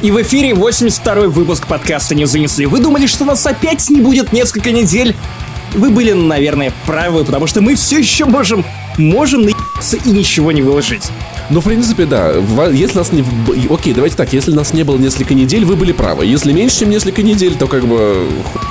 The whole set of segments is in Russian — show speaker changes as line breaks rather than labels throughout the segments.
И в эфире 82-й выпуск подкаста «Не занесли». Вы думали, что нас опять не будет несколько недель? Вы были, наверное, правы, потому что мы все еще можем, можем наебаться и ничего не выложить.
Ну, в принципе, да. Если нас не... Окей, давайте так. Если нас не было несколько недель, вы были правы. Если меньше, чем несколько недель, то как бы...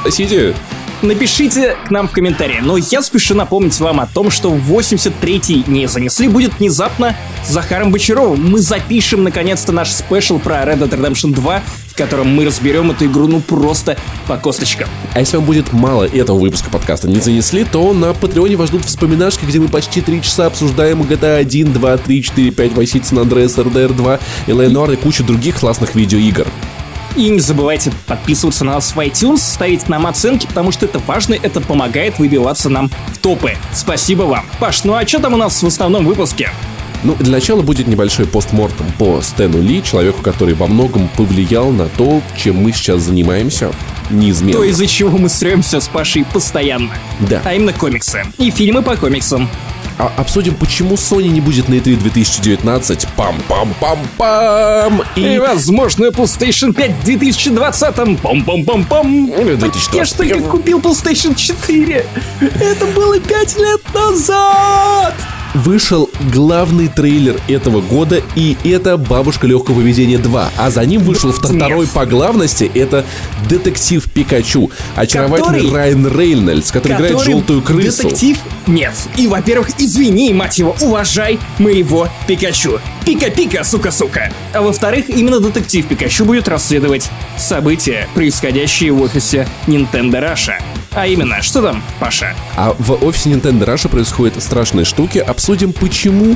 Сидите
напишите к нам в комментарии. Но я спешу напомнить вам о том, что 83-й не занесли будет внезапно с Захаром Бочаровым. Мы запишем наконец-то наш спешл про Red Dead Redemption 2, в котором мы разберем эту игру ну просто по косточкам.
А если вам будет мало этого выпуска подкаста не занесли, то на Патреоне вас ждут вспоминашки, где мы почти 3 часа обсуждаем GTA 1, 2, 3, 4, 5, Vice City San Andreas, RDR 2, Eleanor и кучу других классных видеоигр.
И не забывайте подписываться на нас в iTunes, ставить нам оценки, потому что это важно, это помогает выбиваться нам в топы. Спасибо вам. Паш, ну а что там у нас в основном выпуске?
Ну, для начала будет небольшой постмортом по Стэну Ли, человеку, который во многом повлиял на то, чем мы сейчас занимаемся неизменно.
То, из-за чего мы строимся с Пашей постоянно.
Да.
А именно комиксы. И фильмы по комиксам
а обсудим, почему Sony не будет на E3 2019. Пам-пам-пам-пам!
И, и возможно, PlayStation 5 в 2020. Пам-пам-пам-пам! Я ж только купил PlayStation 4. Это было 5 лет назад!
Вышел главный трейлер этого года, и это «Бабушка легкого поведения 2». А за ним вышел второй по главности, это «Детектив Пикачу». Очаровательный который, Райан Рейнольдс, который, который играет желтую крысу.
Детектив? Нет. И, во-первых, извини, мать его, уважай моего Пикачу. Пика-пика, сука-сука. А во-вторых, именно детектив Пикачу будет расследовать события, происходящие в офисе Nintendo Russia. А именно, что там, Паша?
А в офисе Nintendo Russia происходят страшные штуки. Обсудим, почему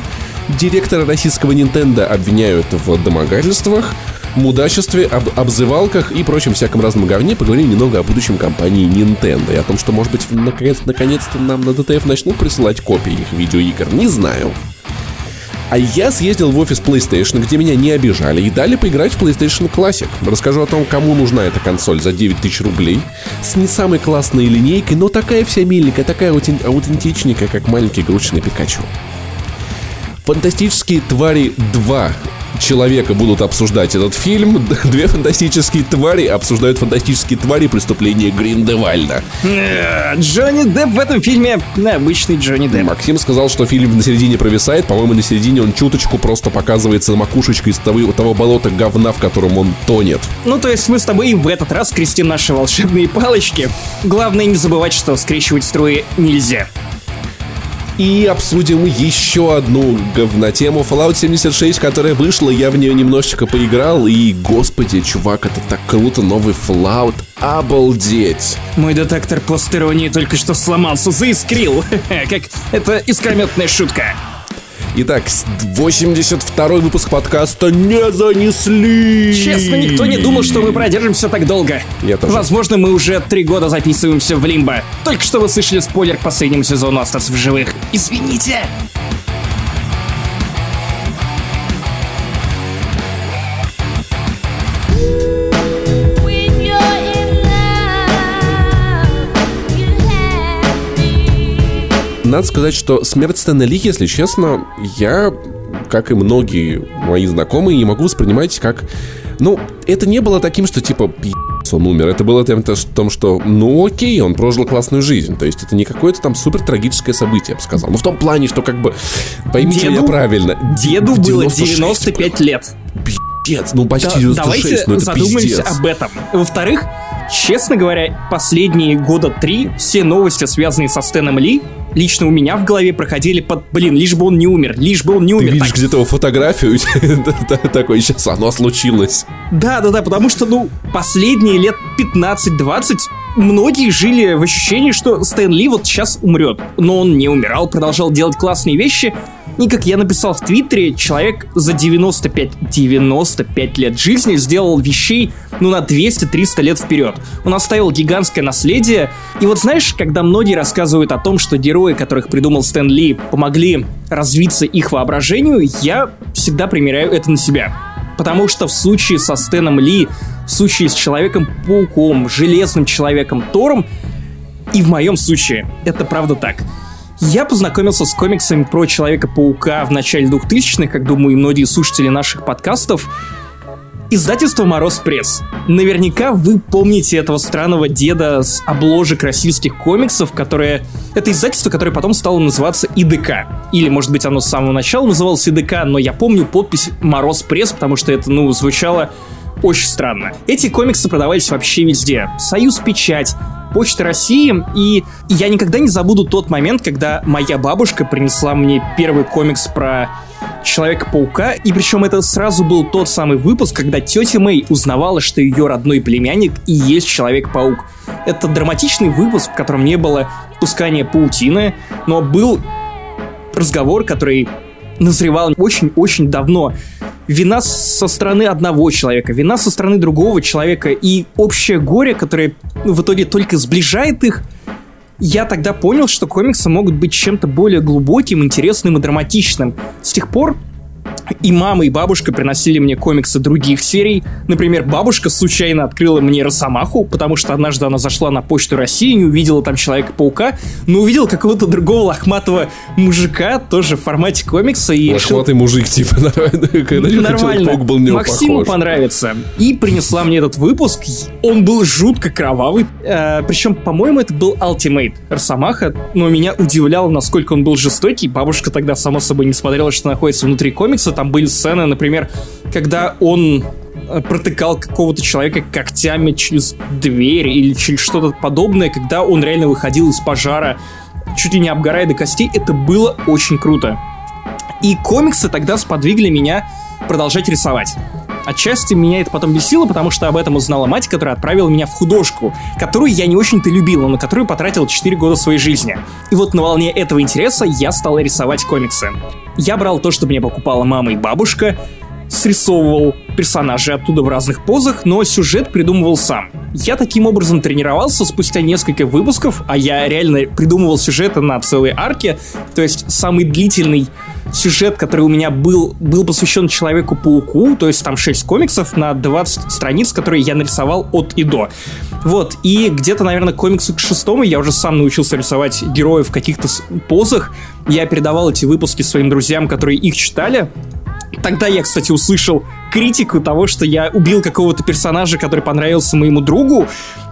директора российского Nintendo обвиняют в домогательствах, мудачестве, об обзывалках и прочем всяком разном говне. Поговорим немного о будущем компании Nintendo и о том, что, может быть, наконец- наконец-то нам на DTF начнут присылать копии их видеоигр. Не знаю. А я съездил в офис PlayStation, где меня не обижали, и дали поиграть в PlayStation Classic. Расскажу о том, кому нужна эта консоль за 9000 рублей, с не самой классной линейкой, но такая вся миленькая, такая аутентичненькая, как маленький игрушечный Пикачу. Фантастические твари 2 человека будут обсуждать этот фильм. Две фантастические твари обсуждают фантастические твари преступления Гриндевальда.
Э, Джонни Депп в этом фильме обычный Джонни Депп.
Максим сказал, что фильм на середине провисает. По-моему, на середине он чуточку просто показывается макушечкой из того, того болота говна, в котором он тонет.
Ну, то есть мы с тобой в этот раз крестим наши волшебные палочки. Главное не забывать, что скрещивать струи нельзя
и обсудим еще одну говнотему Fallout 76, которая вышла, я в нее немножечко поиграл, и, господи, чувак, это так круто, новый Fallout, обалдеть!
Мой детектор постеронии только что сломался, заискрил, как это искрометная шутка.
Итак, 82-й выпуск подкаста не занесли.
Честно, никто не думал, что мы продержимся так долго.
Я тоже.
Возможно, мы уже три года записываемся в Лимбо. Только что вы слышали спойлер к последнему сезону «Остаться в живых». Извините.
Надо сказать, что смерть Стэна Ли, если честно, я, как и многие мои знакомые, не могу воспринимать как... Ну, это не было таким, что типа он умер. Это было тем, том, что, ну окей, он прожил классную жизнь. То есть это не какое-то там супер трагическое событие, я бы сказал. Ну в том плане, что как бы, поймите деду, меня правильно.
Деду было 95 было. лет.
Пиздец, ну почти да, 96,
давайте
ну это
задумаемся
пиздец.
об этом. Во-вторых, честно говоря, последние года три все новости, связанные со Стэном Ли, лично у меня в голове проходили под, блин, лишь бы он не умер, лишь бы он не умер.
Ты видишь где-то фотографию, такой, сейчас оно случилось.
Да, да, да, потому что, ну, последние лет 15-20 многие жили в ощущении, что Стэн Ли вот сейчас умрет. Но он не умирал, продолжал делать классные вещи, и как я написал в Твиттере, человек за 95, 95 лет жизни сделал вещей, ну, на 200-300 лет вперед. Он оставил гигантское наследие. И вот знаешь, когда многие рассказывают о том, что герои, которых придумал Стэн Ли, помогли развиться их воображению, я всегда примеряю это на себя. Потому что в случае со Стэном Ли, случае с Человеком-пауком, Железным Человеком Тором, и в моем случае это правда так. Я познакомился с комиксами про Человека-паука в начале 2000-х, как думаю, и многие слушатели наших подкастов. Издательство «Мороз Пресс». Наверняка вы помните этого странного деда с обложек российских комиксов, которое... Это издательство, которое потом стало называться ИДК. Или, может быть, оно с самого начала называлось ИДК, но я помню подпись «Мороз Пресс», потому что это, ну, звучало очень странно. Эти комиксы продавались вообще везде. Союз Печать, Почта России, и я никогда не забуду тот момент, когда моя бабушка принесла мне первый комикс про Человека-паука, и причем это сразу был тот самый выпуск, когда тетя Мэй узнавала, что ее родной племянник и есть Человек-паук. Это драматичный выпуск, в котором не было пускания паутины, но был разговор, который назревал очень-очень давно. Вина со стороны одного человека, вина со стороны другого человека и общее горе, которое ну, в итоге только сближает их – я тогда понял, что комиксы могут быть чем-то более глубоким, интересным и драматичным. С тех пор и мама, и бабушка приносили мне комиксы других серий. Например, бабушка случайно открыла мне Росомаху, потому что однажды она зашла на почту России, не увидела там Человека-паука, но увидела какого-то другого лохматого мужика, тоже в формате комикса. И
Лохматый решил... мужик, типа,
нормально. Паук был не Максиму похож. понравится. И принесла мне этот выпуск. Он был жутко кровавый. Э, причем, по-моему, это был Ultimate Росомаха, но меня удивляло, насколько он был жестокий. Бабушка тогда, само собой, не смотрела, что находится внутри комикса, там были сцены, например, когда он э, протыкал какого-то человека когтями через дверь или через что-то подобное, когда он реально выходил из пожара, чуть ли не обгорая до костей, это было очень круто. И комиксы тогда сподвигли меня продолжать рисовать. Отчасти меня это потом бесило, потому что об этом узнала мать, которая отправила меня в художку, которую я не очень-то любил, но на которую потратил 4 года своей жизни. И вот на волне этого интереса я стал рисовать комиксы. Я брал то, что мне покупала мама и бабушка, срисовывал персонажей оттуда в разных позах, но сюжет придумывал сам. Я таким образом тренировался спустя несколько выпусков, а я реально придумывал сюжеты на целые арки, то есть самый длительный сюжет, который у меня был, был посвящен Человеку-пауку, то есть там 6 комиксов на 20 страниц, которые я нарисовал от и до. Вот, и где-то, наверное, к комиксу к шестому я уже сам научился рисовать героев в каких-то позах. Я передавал эти выпуски своим друзьям, которые их читали, Тогда я, кстати, услышал критику того, что я убил какого-то персонажа, который понравился моему другу,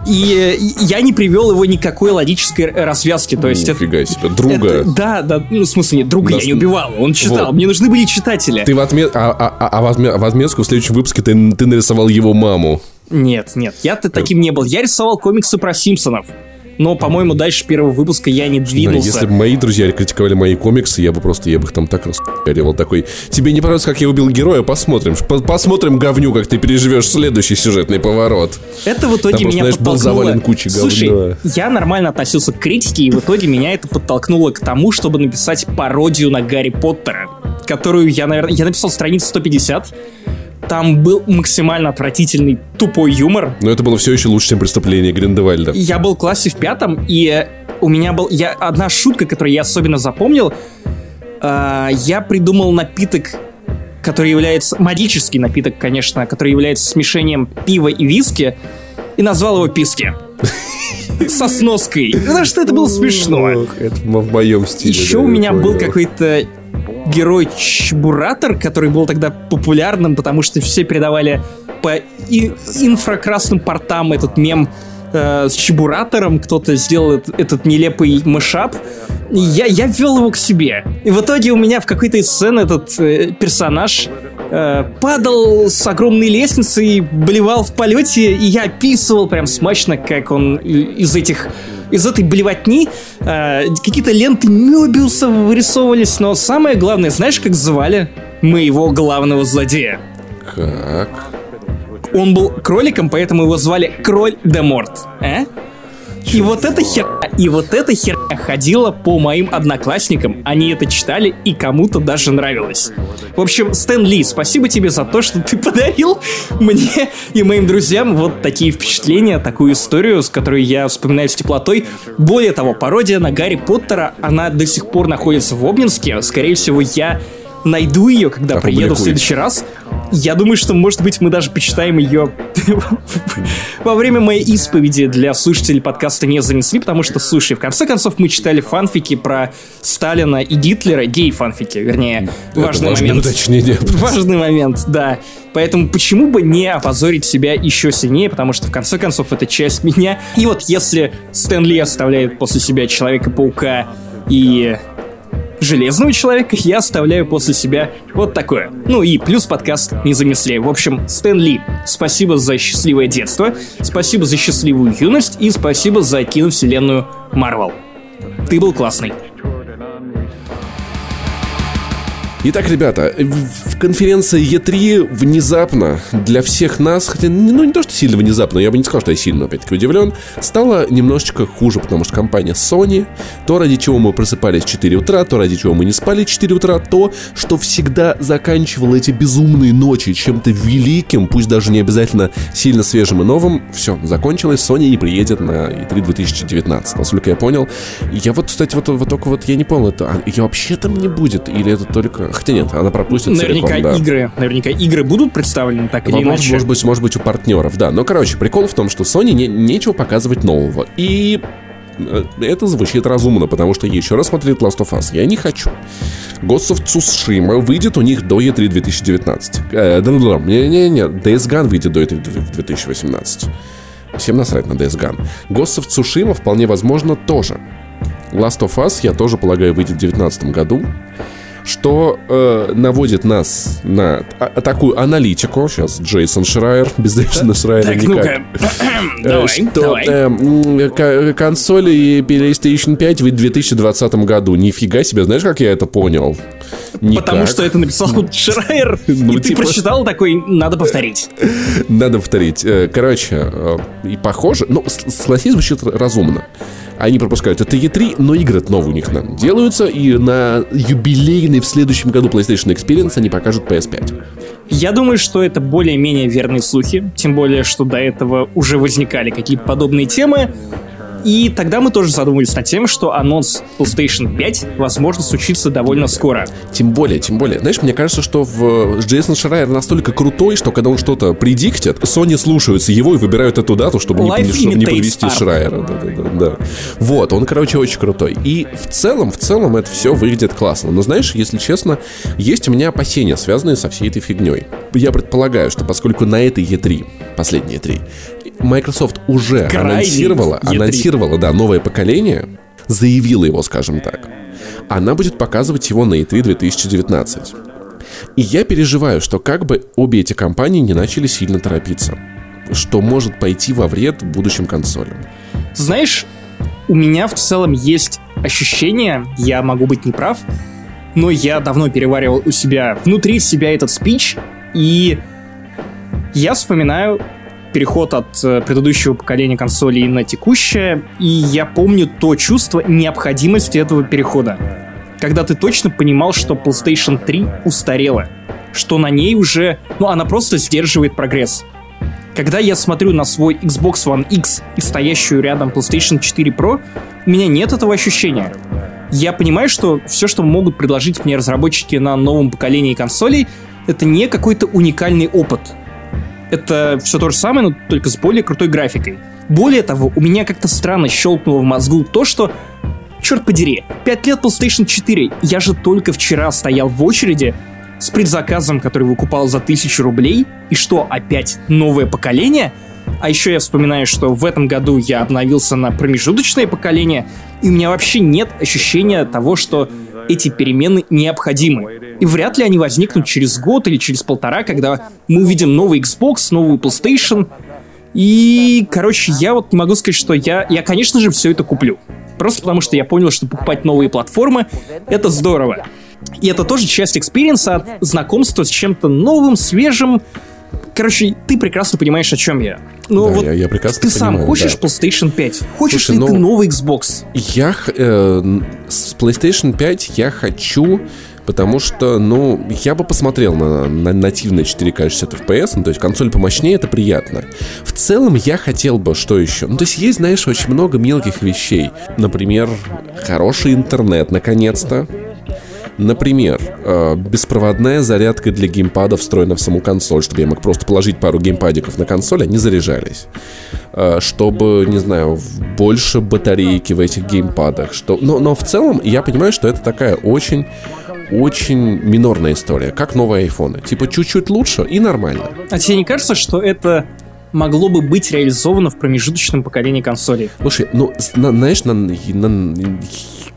и я не привел его никакой логической развязки. То есть
Нифига это, себе, друга.
Это, да, да, ну, в смысле, нет, друга Нас... я не убивал, он читал, вот. мне нужны были читатели.
Ты в, отме... а, а, а в отметку в следующем выпуске ты, ты нарисовал его маму.
Нет, нет, я-то таким не был. Я рисовал комиксы про Симпсонов но, по-моему, дальше первого выпуска я не двинулся.
если бы мои друзья критиковали мои комиксы, я бы просто, я бы их там так распяливал такой. Тебе не понравилось, как я убил героя? Посмотрим. Посмотрим, говню, как ты переживешь следующий сюжетный поворот.
Это в итоге там, меня знаешь, подтолкнуло... был завален кучей говна. Слушай, я нормально относился к критике, и в итоге меня это подтолкнуло к тому, чтобы написать пародию на Гарри Поттера, которую я, наверное, я написал страницу 150, там был максимально отвратительный, тупой юмор.
Но это было все еще лучше, чем преступление Гриндевальда.
Я был в классе в пятом, и у меня был... Я, одна шутка, которую я особенно запомнил, э, я придумал напиток, который является... Магический напиток, конечно, который является смешением пива и виски, и назвал его писки со сноской. Потому что это было смешно.
это в моем стиле.
Еще у меня был какой-то герой Чебуратор, который был тогда популярным, потому что все передавали по инфракрасным портам этот мем э, с Чебуратором, кто-то сделал этот, этот нелепый мышап. Я, я ввел его к себе. И в итоге у меня в какой-то из сцен этот э, персонаж э, падал с огромной лестницы и блевал в полете, и я описывал прям смачно, как он из этих из этой блевотни э, какие-то ленты Мёбиуса вырисовывались, но самое главное, знаешь, как звали моего главного злодея?
Как?
Он был кроликом, поэтому его звали Кроль де Морт. А? И вот эта херня, и вот эта херня ходила по моим одноклассникам. Они это читали, и кому-то даже нравилось. В общем, Стэн Ли, спасибо тебе за то, что ты подарил мне и моим друзьям вот такие впечатления, такую историю, с которой я вспоминаю с теплотой. Более того, пародия на Гарри Поттера, она до сих пор находится в Обнинске. Скорее всего, я найду ее, когда приеду в следующий раз. Я думаю, что, может быть, мы даже почитаем ее во время моей исповеди для слушателей подкаста не занесли, потому что, слушай, в конце концов, мы читали фанфики про Сталина и Гитлера, гей-фанфики, вернее, важный момент.
уточнение.
Важный момент, да. Поэтому почему бы не опозорить себя еще сильнее, потому что в конце концов это часть меня. И вот если Стэн Ли оставляет после себя Человека-паука и Железного Человека, я оставляю после себя вот такое. Ну и плюс подкаст не занесли. В общем, Стэн Ли, спасибо за счастливое детство, спасибо за счастливую юность и спасибо за киновселенную Марвел. Ты был классный.
Итак, ребята, в конференции E3 внезапно для всех нас, хотя, ну, не то, что сильно внезапно, я бы не сказал, что я сильно, опять-таки, удивлен, стало немножечко хуже, потому что компания Sony, то, ради чего мы просыпались в 4 утра, то, ради чего мы не спали в 4 утра, то, что всегда заканчивало эти безумные ночи чем-то великим, пусть даже не обязательно сильно свежим и новым, все, закончилось, Sony не приедет на E3 2019, насколько я понял. Я вот, кстати, вот, вот только вот я не понял, это а, ее вообще там не будет, или это только Хотя нет, она пропустит
наверняка
целиком, да.
игры, наверняка игры будут представлены так или
может,
иначе.
Может быть, может быть у партнеров, да. Но, короче, прикол в том, что Sony не, нечего показывать нового. И э, это звучит разумно, потому что еще раз смотреть Last of Us я не хочу. Ghost of Tsushima выйдет у них до E3 2019. Э, Не-не-не, Days Gone выйдет до E3 2018. Всем насрать на Days Gone. Ghost of Tsushima вполне возможно тоже. Last of Us, я тоже полагаю, выйдет в 2019 году что э, наводит нас на а, такую аналитику. Сейчас Джейсон Шрайер, без Джейсона Шрайера так, никак.
Э, давай,
что
давай.
Э, консоли PlayStation 5 в 2020 году. Нифига себе, знаешь, как я это понял?
Никак. Потому что это написал Шрайер, ну, и типа... ты прочитал такой, надо повторить.
Надо повторить. Э, короче, э, и похоже, ну, согласись, звучит разумно. Они пропускают это E3, но игры новые у них нам делаются, и на юбилейный в следующем году PlayStation Experience они покажут PS5.
Я думаю, что это более-менее верные слухи, тем более, что до этого уже возникали какие-то подобные темы. И тогда мы тоже задумались над тем, что анонс PlayStation 5, возможно, случится довольно скоро.
Тем более, тем более. Знаешь, мне кажется, что в Джейсон Шрайер настолько крутой, что когда он что-то предиктит, Sony слушаются его и выбирают эту дату, чтобы не, не, не подвести art. Шрайера. Да, да, да, да. Вот, он, короче, очень крутой. И в целом, в целом это все выглядит классно. Но знаешь, если честно, есть у меня опасения, связанные со всей этой фигней. Я предполагаю, что поскольку на этой E3, последней E3, Microsoft уже Крайний анонсировала, E3. анонсировала, да, новое поколение, заявила его, скажем так. Она будет показывать его на E3 2019. И я переживаю, что как бы обе эти компании не начали сильно торопиться, что может пойти во вред будущим консолям.
Знаешь, у меня в целом есть ощущение, я могу быть неправ, но я давно переваривал у себя внутри себя этот спич, и я вспоминаю переход от э, предыдущего поколения консолей на текущее, и я помню то чувство необходимости этого перехода. Когда ты точно понимал, что PlayStation 3 устарела, что на ней уже, ну, она просто сдерживает прогресс. Когда я смотрю на свой Xbox One X и стоящую рядом PlayStation 4 Pro, у меня нет этого ощущения. Я понимаю, что все, что могут предложить мне разработчики на новом поколении консолей, это не какой-то уникальный опыт — это все то же самое, но только с более крутой графикой. Более того, у меня как-то странно щелкнуло в мозгу то, что Черт подери, 5 лет PlayStation 4, я же только вчера стоял в очереди с предзаказом, который выкупал за 1000 рублей, и что, опять новое поколение? А еще я вспоминаю, что в этом году я обновился на промежуточное поколение, и у меня вообще нет ощущения того, что эти перемены необходимы. И вряд ли они возникнут через год или через полтора, когда мы увидим новый Xbox, новую PlayStation. И, короче, я вот могу сказать, что я, я, конечно же, все это куплю. Просто потому, что я понял, что покупать новые платформы — это здорово. И это тоже часть experience а от знакомства с чем-то новым, свежим. Короче, ты прекрасно понимаешь, о чем я. Ну да, вот я, я прекрасно ты понимаю, сам хочешь да. PlayStation 5? Хочешь Слушай, ли ну, ты новый Xbox?
Я э, с PlayStation 5 я хочу Потому что, ну, я бы посмотрел на, на нативные 4К 60 FPS, ну, то есть консоль помощнее, это приятно. В целом, я хотел бы, что еще? Ну, то есть есть, знаешь, очень много мелких вещей. Например, хороший интернет, наконец-то. Например, э, беспроводная зарядка для геймпада встроена в саму консоль, чтобы я мог просто положить пару геймпадиков на консоль, они заряжались. Э, чтобы, не знаю, больше батарейки в этих геймпадах. Что... Но, но в целом я понимаю, что это такая очень очень минорная история, как новые айфоны. Типа чуть-чуть лучше и нормально.
А тебе не кажется, что это могло бы быть реализовано в промежуточном поколении консолей?
Слушай, ну, на- знаешь, на, на-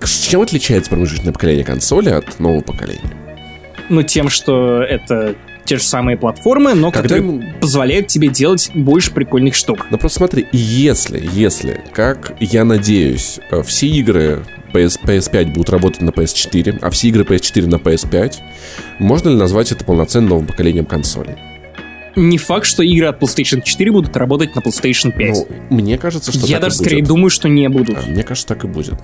с чем отличается промежуточное поколение консоли от нового поколения?
Ну, тем, что это те же самые платформы, но
Когда
которые позволяют тебе делать больше прикольных штук.
Ну просто смотри, если, если, как я надеюсь, э, все игры PS, PS5 будут работать на PS4, а все игры PS4 на PS5, можно ли назвать это полноценным новым поколением консолей?
Не факт, что игры от PlayStation 4 будут работать на PlayStation 5.
Ну, мне кажется, что
Я
так и
даже скорее
будет.
думаю, что не будут.
А, Мне кажется, так и будет.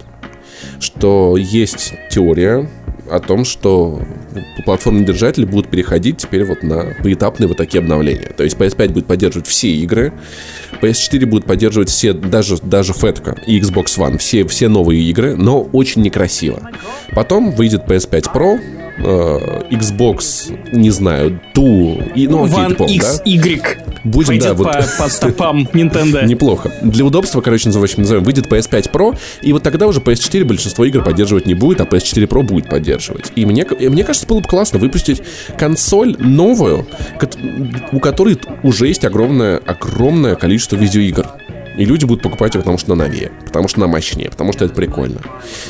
Что есть теория о том, что платформенные держатели будут переходить теперь вот на поэтапные вот такие обновления. То есть PS5 будет поддерживать все игры, PS4 будет поддерживать все, даже, даже FATCA и Xbox One, все, все новые игры, но очень некрасиво. Потом выйдет PS5 Pro, Xbox, не знаю, Two, и, ну, окей,
One
ты понял,
X,
да?
Y
Будем,
пойдет
да, вот-
по, по стопам Nintendo.
Неплохо. Для удобства, короче, назовем, назовем, выйдет PS5 Pro, и вот тогда уже PS4 большинство игр поддерживать не будет, а PS4 Pro будет поддерживать. И мне, мне кажется, было бы классно выпустить консоль новую, у которой уже есть огромное, огромное количество видеоигр. И люди будут покупать ее, потому что она новее, потому что она мощнее, потому что это прикольно.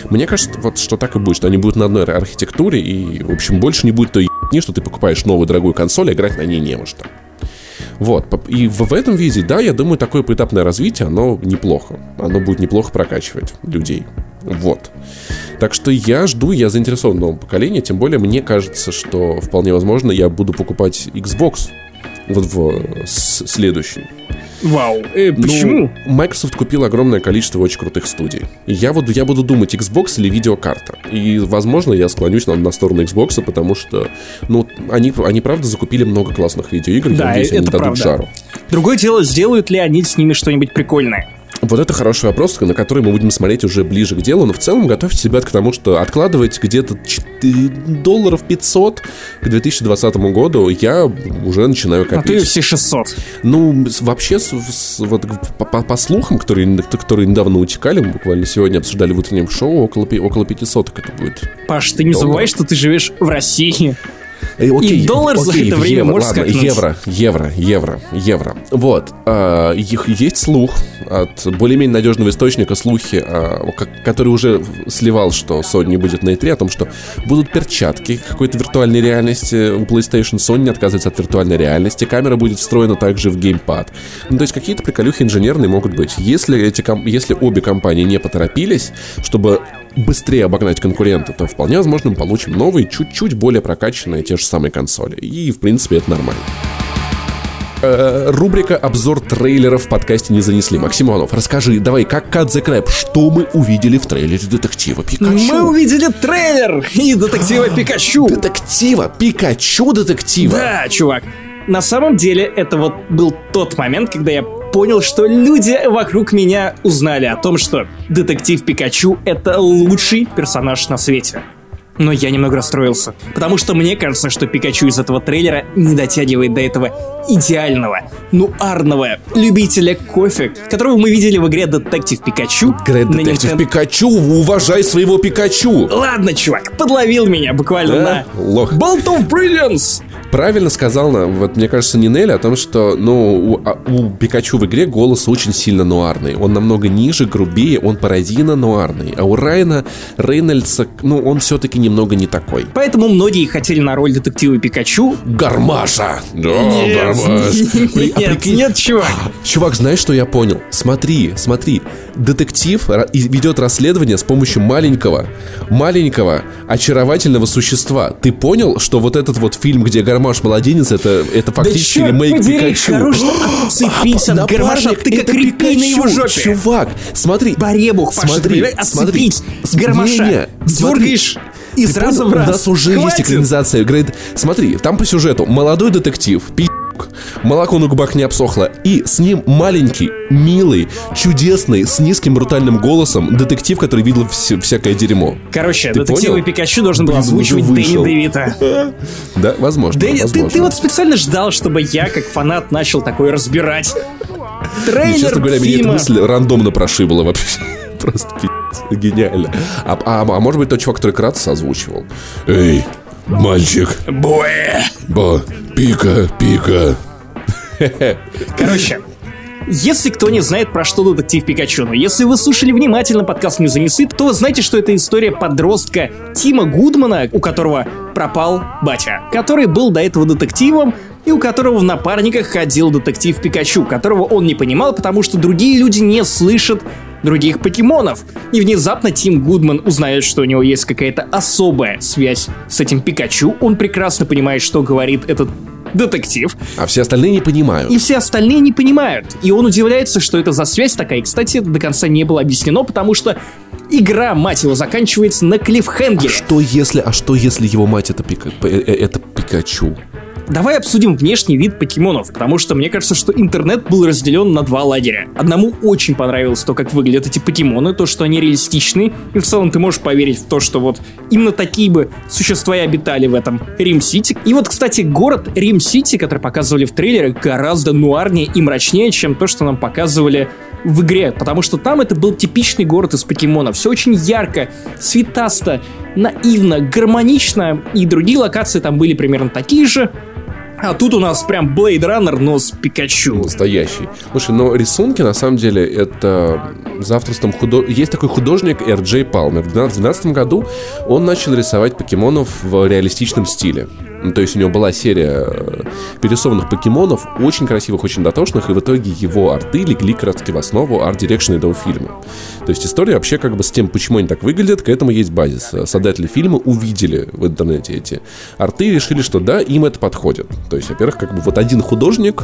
Мне кажется, вот что так и будет, что они будут на одной архитектуре, и, в общем, больше не будет той ебни, что ты покупаешь новую дорогую консоль, а играть на ней не во что. Вот, и в этом виде, да, я думаю, такое поэтапное развитие, оно неплохо. Оно будет неплохо прокачивать людей. Вот. Так что я жду, я заинтересован в новом поколении, тем более мне кажется, что вполне возможно я буду покупать Xbox вот в следующий.
Вау. Э,
Ну,
почему?
Microsoft купил огромное количество очень крутых студий. Я буду, я буду думать, Xbox или видеокарта. И, возможно, я склонюсь на, на сторону Xbox, потому что, ну, они, они правда закупили много классных видеоигр.
Да,
я надеюсь, они
это
дадут
правда.
жару.
Другое дело, сделают ли они с ними что-нибудь прикольное.
Вот это хороший вопрос, на который мы будем смотреть уже ближе к делу. Но в целом готовьте себя к тому, что откладывать где-то 4 долларов 500 к 2020 году я уже начинаю
А то и
копить.
все 600.
Ну, вообще, с- с- вот по, по- по слухам, которые, которые недавно утекали, мы буквально сегодня обсуждали в утреннем шоу, около, около 500 это будет.
Паш, ты не забывай, что ты живешь в России.
Эй, окей,
доллар за
окей,
это
в
время
евро,
может
ладно,
скакнуть.
евро, евро, евро, евро. Вот. а, есть слух от более-менее надежного источника, слухи, а, ко- который уже сливал, что Sony будет на E3, о том, что будут перчатки какой-то виртуальной реальности у PlayStation. Sony не отказывается от виртуальной реальности. Камера будет встроена также в геймпад. Ну, то есть какие-то приколюхи инженерные могут быть. Если, эти, если обе компании не поторопились, чтобы быстрее обогнать конкурента, то вполне возможно мы получим новые, чуть-чуть более прокачанные те же самые консоли. И, в принципе, это нормально. Э, Рубрика «Обзор трейлеров» в подкасте не занесли. Максим Иванов, расскажи, давай, как Cut the Crab, что мы увидели в трейлере детектива Пикачу?
Мы увидели трейлер и детектива Пикачу.
Детектива, Пикачу детектива.
Да, чувак. На самом деле, это вот был тот момент, когда я понял, что люди вокруг меня узнали о том, что детектив Пикачу — это лучший персонаж на свете. Но я немного расстроился, потому что мне кажется, что Пикачу из этого трейлера не дотягивает до этого идеального, нуарного любителя кофе, которого мы видели в игре Детектив Пикачу
детектив
Nintendo-
Пикачу, уважай своего Пикачу.
Ладно, чувак, подловил меня буквально
Да?
на
Лох.
Bolt of Brilliance!
Правильно сказал, вот мне кажется, Нинель о том, что, ну, у, а- у Пикачу в игре голос очень сильно нуарный. Он намного ниже, грубее, он пародийно нуарный. А у Райана Рейнольдса, ну, он все-таки немного не такой.
Поэтому многие хотели на роль детектива Пикачу.
Гармаша! Да,
Нет,
гармаш. А
нет,
прикинь-
нет, чувак.
Чувак, знаешь, что я понял? Смотри, смотри. Детектив ведет расследование с помощью маленького, маленького, очаровательного существа. Ты понял, что вот этот вот фильм, где Гармаш младенец, это, это фактически
чёрт
ремейк Пикачу?
хорош, что отцепись от Гармаша, ты как репей на его жопе.
Чувак, смотри.
Баребух, Паша,
смотри, смотри.
Отцепись с Гармаша.
Не-не, смотри.
Дергаешь и
Ты
сразу
понял? У нас уже есть
Хватит.
экранизация. Говорит, смотри, там по сюжету молодой детектив, пи***к, молоко на губах не обсохло, и с ним маленький, милый, чудесный, с низким брутальным голосом детектив, который видел вс- всякое дерьмо.
Короче,
Ты
детектива
понял?
Пикачу должен был озвучивать. Дэнни Девита.
Да, возможно,
Дэнни, ты,
возможно.
ты вот специально ждал, чтобы я, как фанат, начал такое разбирать. Трейлер
честно говоря, меня эта мысль рандомно прошибла вообще. Просто пи***ц, гениально. А, а, а может быть, тот чувак, который Кратос озвучивал? Эй, мальчик.
Боэ!
Ба, пика, пика.
Короче, если кто не знает, про что детектив Пикачу, но если вы слушали внимательно подкаст «Ньюз не сыт», то вы знаете, что это история подростка Тима Гудмана, у которого пропал батя, который был до этого детективом, и у которого в напарниках ходил детектив Пикачу, которого он не понимал, потому что другие люди не слышат других покемонов. И внезапно Тим Гудман узнает, что у него есть какая-то особая связь с этим Пикачу. Он прекрасно понимает, что говорит этот детектив.
А все остальные не понимают.
И все остальные не понимают. И он удивляется, что это за связь такая. И, кстати, до конца не было объяснено, потому что игра, мать его, заканчивается на клиффхенгере.
Что если, а что если его мать это, пика, э, э, это Пикачу?
Давай обсудим внешний вид покемонов, потому что мне кажется, что интернет был разделен на два лагеря. Одному очень понравилось то, как выглядят эти покемоны, то, что они реалистичны, и в целом ты можешь поверить в то, что вот именно такие бы существа и обитали в этом Рим-Сити. И вот, кстати, город Рим-Сити, который показывали в трейлере, гораздо нуарнее и мрачнее, чем то, что нам показывали в игре, потому что там это был типичный город из покемонов. Все очень ярко, цветасто, наивно, гармонично, и другие локации там были примерно такие же, а тут у нас прям Blade Runner, но с Пикачу.
Настоящий. Слушай, но рисунки, на самом деле, это за авторством худо... Есть такой художник Р. Джей Палмер. В 2012 году он начал рисовать покемонов в реалистичном стиле. Ну, то есть у него была серия э, перерисованных покемонов, очень красивых, очень дотошных, и в итоге его арты легли как раз в основу арт-дирекшена этого фильма. То есть история вообще как бы с тем, почему они так выглядят, к этому есть базис. Создатели фильма увидели в интернете эти арты и решили, что да, им это подходит. То есть, во-первых, как бы вот один художник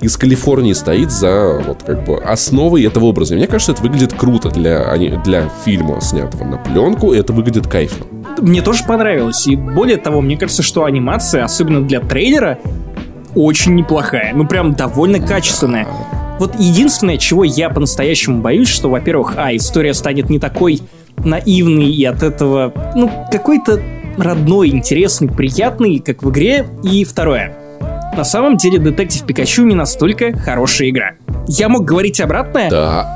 из Калифорнии стоит за вот как бы основой этого образа. И мне кажется, это выглядит круто для, для фильма, снятого на пленку, и это выглядит кайфно.
Мне тоже понравилось. И более того, мне кажется, что анимация, особенно для трейлера, очень неплохая. Ну, прям довольно качественная. Вот единственное, чего я по-настоящему боюсь, что, во-первых, а, история станет не такой наивной и от этого, ну, какой-то родной, интересный, приятный, как в игре. И второе. На самом деле, Детектив Пикачу не настолько хорошая игра. Я мог говорить обратное,
да.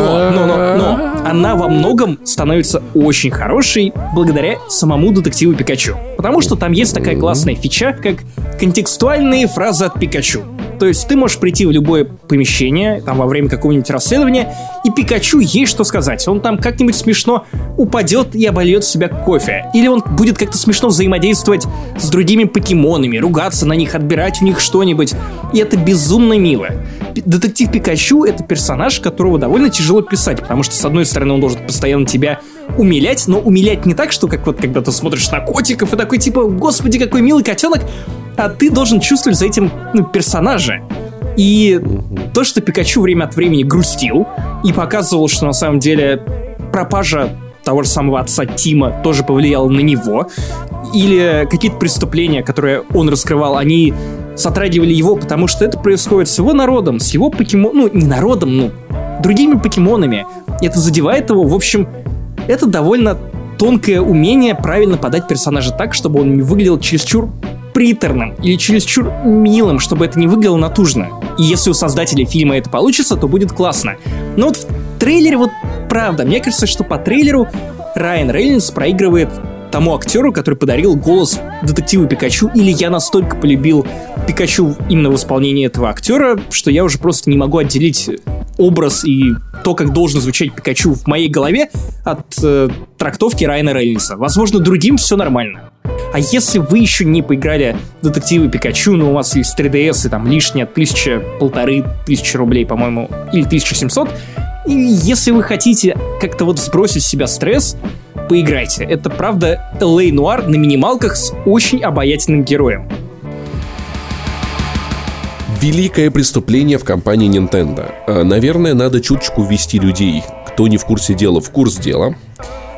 но, но, но, но она во многом становится очень хорошей благодаря самому детективу Пикачу. Потому что там есть такая классная фича, как контекстуальные фразы от Пикачу. То есть ты можешь прийти в любое помещение, там во время какого-нибудь расследования, и Пикачу есть что сказать. Он там как-нибудь смешно упадет и обольет себя кофе. Или он будет как-то смешно взаимодействовать с другими покемонами, ругаться на них, отбирать у них что-нибудь. И это безумно мило. Детектив Пикачу — это персонаж, которого довольно тяжело писать, потому что, с одной стороны, он должен постоянно тебя умилять, но умилять не так, что как вот когда ты смотришь на котиков и такой типа, господи, какой милый котенок, а ты должен чувствовать за этим ну, персонажа. И то, что Пикачу время от времени грустил и показывал, что на самом деле пропажа того же самого отца Тима тоже повлияла на него, или какие-то преступления, которые он раскрывал, они затрагивали его, потому что это происходит с его народом, с его покемоном, ну, не народом, ну, другими покемонами. Это задевает его. В общем, это довольно тонкое умение правильно подать персонажа так, чтобы он не выглядел чересчур приторным или чересчур милым, чтобы это не выглядело натужно. И если у создателей фильма это получится, то будет классно. Но вот в трейлере вот правда, мне кажется, что по трейлеру Райан Рейнольдс проигрывает тому актеру, который подарил голос детективу Пикачу, или я настолько полюбил Пикачу именно в исполнении этого актера, что я уже просто не могу отделить образ и то, как должен звучать Пикачу в моей голове от э, трактовки Райана Рейнольдса. Возможно, другим все нормально. А если вы еще не поиграли в детективы Пикачу, но у вас есть 3DS и там лишние тысяча, полторы тысячи рублей, по-моему, или 1700, и если вы хотите как-то вот сбросить с себя стресс, поиграйте. Это правда LA Noir на минималках с очень обаятельным героем.
Великое преступление в компании Nintendo. Э, наверное, надо чуточку ввести людей, кто не в курсе дела, в курс дела.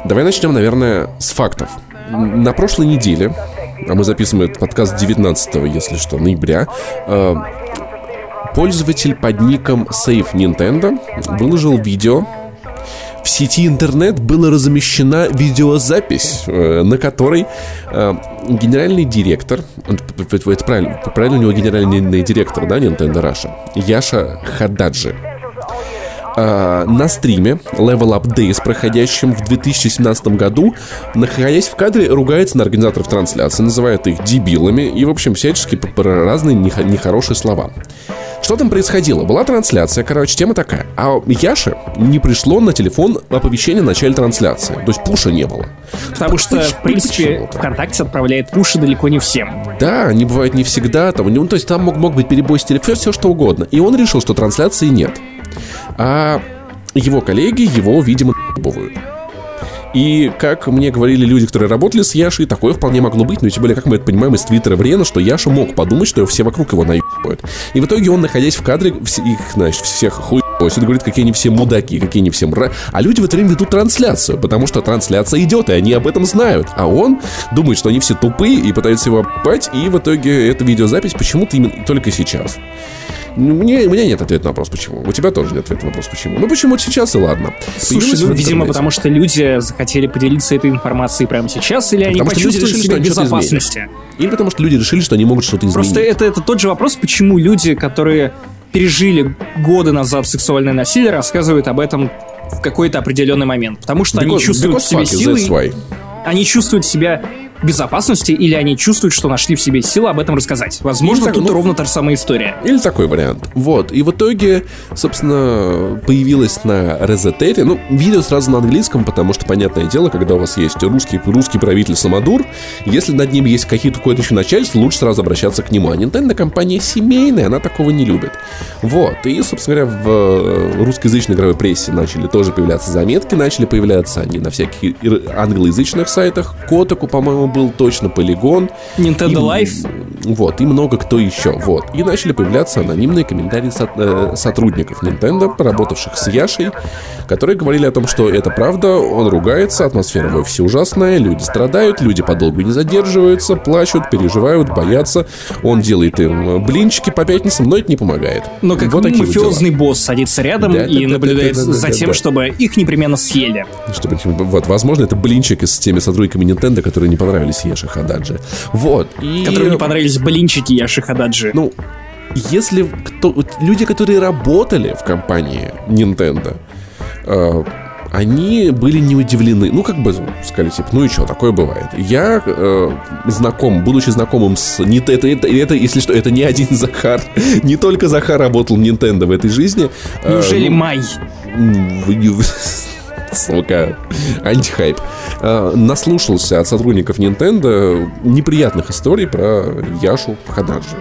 Давай начнем, наверное, с фактов. На прошлой неделе, а мы записываем этот подкаст 19, если что, ноября, э, пользователь под ником Save Nintendo выложил видео. В сети интернет была размещена видеозапись, э, на которой э, генеральный директор, это правильно, правильно у него генеральный директор, да, Nintendo Russia, Яша Хададжи, э, на стриме Level Up Days, проходящем в 2017 году, находясь в кадре, ругается на организаторов трансляции, называет их дебилами и, в общем, всячески про разные нехорошие слова. Что там происходило? Была трансляция, короче, тема такая. А Яше не пришло на телефон оповещение о начале трансляции. То есть пуша не было.
Потому что, в принципе, ВКонтакте отправляет пуши далеко не всем.
Да, они бывают не всегда. Там, ну, то есть там мог, мог быть перебой с телефона, все что угодно. И он решил, что трансляции нет. А его коллеги его, видимо, бывают. И как мне говорили люди, которые работали с Яшей, такое вполне могло быть, но тем более, как мы это понимаем из твиттера Врена, что Яша мог подумать, что все вокруг его наебывают. И в итоге он, находясь в кадре, их, значит, всех хуй и говорит, какие они все мудаки, какие они все мра... А люди в это время ведут трансляцию, потому что трансляция идет, и они об этом знают. А он думает, что они все тупые и пытаются его обпать, и в итоге эта видеозапись почему-то именно только сейчас. Мне, у меня нет ответа на вопрос, почему. У тебя тоже нет ответа на вопрос, почему. Ну, почему сейчас и ладно.
Слушай, ну, видимо, потому что люди захотели поделиться этой информацией прямо сейчас, или они потому почувствовали решили, себя в безопасности.
Или потому что люди решили, что они могут что-то изменить.
Просто это, это тот же вопрос, почему люди, которые пережили годы назад сексуальное насилие, рассказывают об этом в какой-то определенный момент. Потому что because, они чувствуют в себе силы. Они чувствуют себя безопасности, или они чувствуют, что нашли в себе силы об этом рассказать. Возможно, так, тут ну, ровно та же самая история.
Или такой вариант. Вот. И в итоге, собственно, появилась на Резетере, ну, видео сразу на английском, потому что, понятное дело, когда у вас есть русский, русский правитель Самодур, если над ним есть какие-то какое-то еще начальство, лучше сразу обращаться к нему. А Nintendo компания семейная, она такого не любит. Вот. И, собственно говоря, в э, русскоязычной игровой прессе начали тоже появляться заметки, начали появляться они на всяких англоязычных сайтах. Котаку, по-моему, был точно Polygon.
Nintendo и, Life.
Вот, и много кто еще. Вот. И начали появляться анонимные комментарии со, э, сотрудников Nintendo, поработавших с Яшей, которые говорили о том, что это правда, он ругается, атмосфера в офисе ужасная, люди страдают, люди подолгу не задерживаются, плачут, переживают, боятся. Он делает им блинчики по пятницам, но это не помогает.
Но как вот мафиозный вот босс садится рядом да, и да, наблюдает да, да, да, за тем, да. чтобы их непременно съели.
Чтобы, вот, возможно, это блинчики с теми сотрудниками Nintendo, которые не понравились понравились Яши Хададжи. Вот.
И... Которым не понравились блинчики Яши Хададжи.
Ну, если кто, люди, которые работали в компании Nintendo, э, они были не удивлены. Ну, как бы сказали, типа, ну и что, такое бывает. Я э, знаком, будучи знакомым с... Не, это, это, это, если что, это не один Захар. Не только Захар работал в Nintendo в этой жизни.
Э, Неужели э, ну, Май?
сука, антихайп, а, наслушался от сотрудников Nintendo неприятных историй про Яшу Хададжи.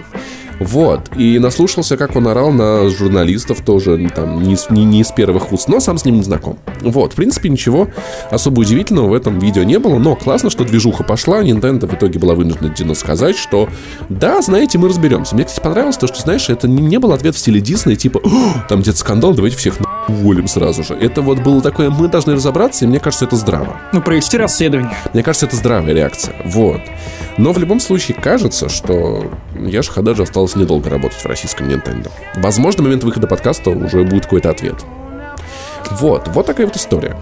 Вот. И наслушался, как он орал на журналистов тоже, там, не, не, не из первых уст, но сам с ним не знаком. Вот. В принципе, ничего особо удивительного в этом видео не было, но классно, что движуха пошла. Nintendo в итоге была вынуждена сказать, что да, знаете, мы разберемся. Мне, кстати, понравилось то, что, знаешь, это не, не был ответ в стиле Дисней, типа, там где-то скандал, давайте всех уволим сразу же. Это вот было такое, мы должны разобраться, и мне кажется, это здраво.
Ну, провести расследование.
Мне кажется, это здравая реакция. Вот. Но в любом случае кажется, что Яша Хададжи осталось недолго работать в российском Nintendo. Возможно, в момент выхода подкаста уже будет какой-то ответ. Вот, вот такая вот история.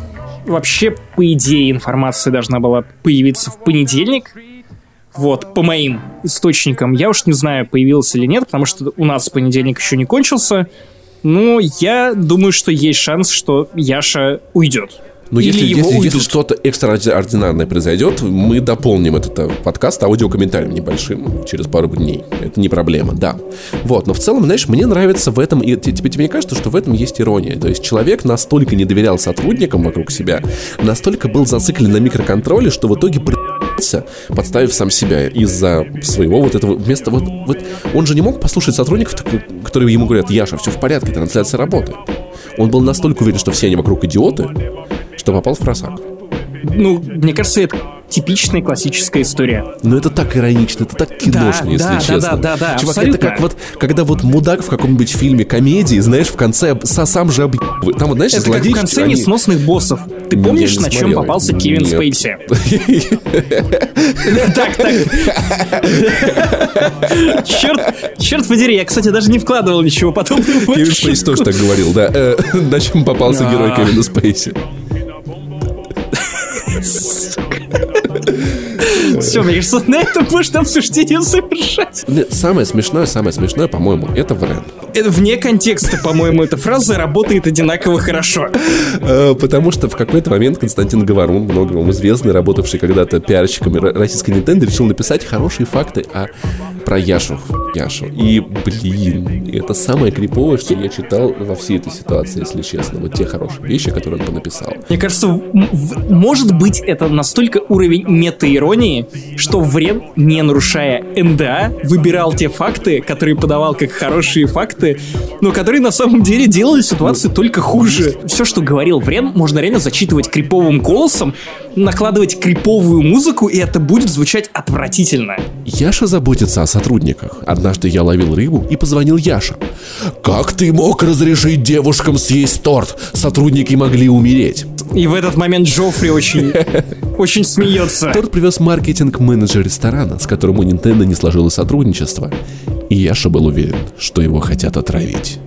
Вообще, по идее, информация должна была появиться в понедельник. Вот, по моим источникам. Я уж не знаю, появилась или нет, потому что у нас понедельник еще не кончился. Но я думаю, что есть шанс, что Яша уйдет.
Но Или если, если, если что-то экстраординарное произойдет, мы дополним этот э, подкаст аудиокомментарием небольшим через пару дней. Это не проблема, да. Вот, но в целом, знаешь, мне нравится в этом, и тебе, тебе не кажется, что в этом есть ирония. То есть человек настолько не доверял сотрудникам вокруг себя, настолько был зациклен на микроконтроле, что в итоге подставив сам себя из-за своего вот этого вместо вот, вот он же не мог послушать сотрудников, которые ему говорят, Яша, все в порядке, трансляция работает. Он был настолько уверен, что все они вокруг идиоты, что попал в просак.
Ну, мне кажется, это типичная классическая история.
Но это так иронично, это так киношно, да, если
да,
честно.
Да, да, да, да,
Чувак, абсолютно. это как вот, когда вот мудак в каком-нибудь фильме комедии, знаешь, в конце сам же объебывает. Там вот, знаешь,
это как в конце они... несносных боссов. Ты помнишь, на чем попался Кевин Спейси? Так, так. Черт, черт подери, я, кстати, даже не вкладывал ничего потом.
Кевин Спейси тоже так говорил, да. Э, на чем попался герой Кевина Спейси.
Все, мне кажется, на этом можно обсуждение завершать.
Самое смешное, самое смешное, по-моему, это вариант.
Это вне контекста, по-моему, эта фраза работает одинаково хорошо.
Э, потому что в какой-то момент Константин Говорун, много вам известный, работавший когда-то пиарщиком российской Nintendo, решил написать хорошие факты о про Яшу. Яшу. И, блин, это самое криповое, что я читал во всей этой ситуации, если честно. Вот те хорошие вещи, которые он понаписал.
Мне кажется, может быть, это настолько уровень мета-иронии, что Врен, не нарушая НДА, выбирал те факты, которые подавал как хорошие факты, но которые на самом деле делали ситуацию ну, только хуже. Все, что говорил Врен, можно реально зачитывать криповым голосом, накладывать криповую музыку, и это будет звучать отвратительно.
Яша заботится о сотрудниках. Однажды я ловил рыбу и позвонил Яша. «Как ты мог разрешить девушкам съесть торт? Сотрудники могли умереть».
И в этот момент Джоффри очень, очень смеется.
Торт привез маркетинг-менеджер ресторана, с которым у Nintendo не сложилось сотрудничество. И Яша был уверен, что его хотят отравить.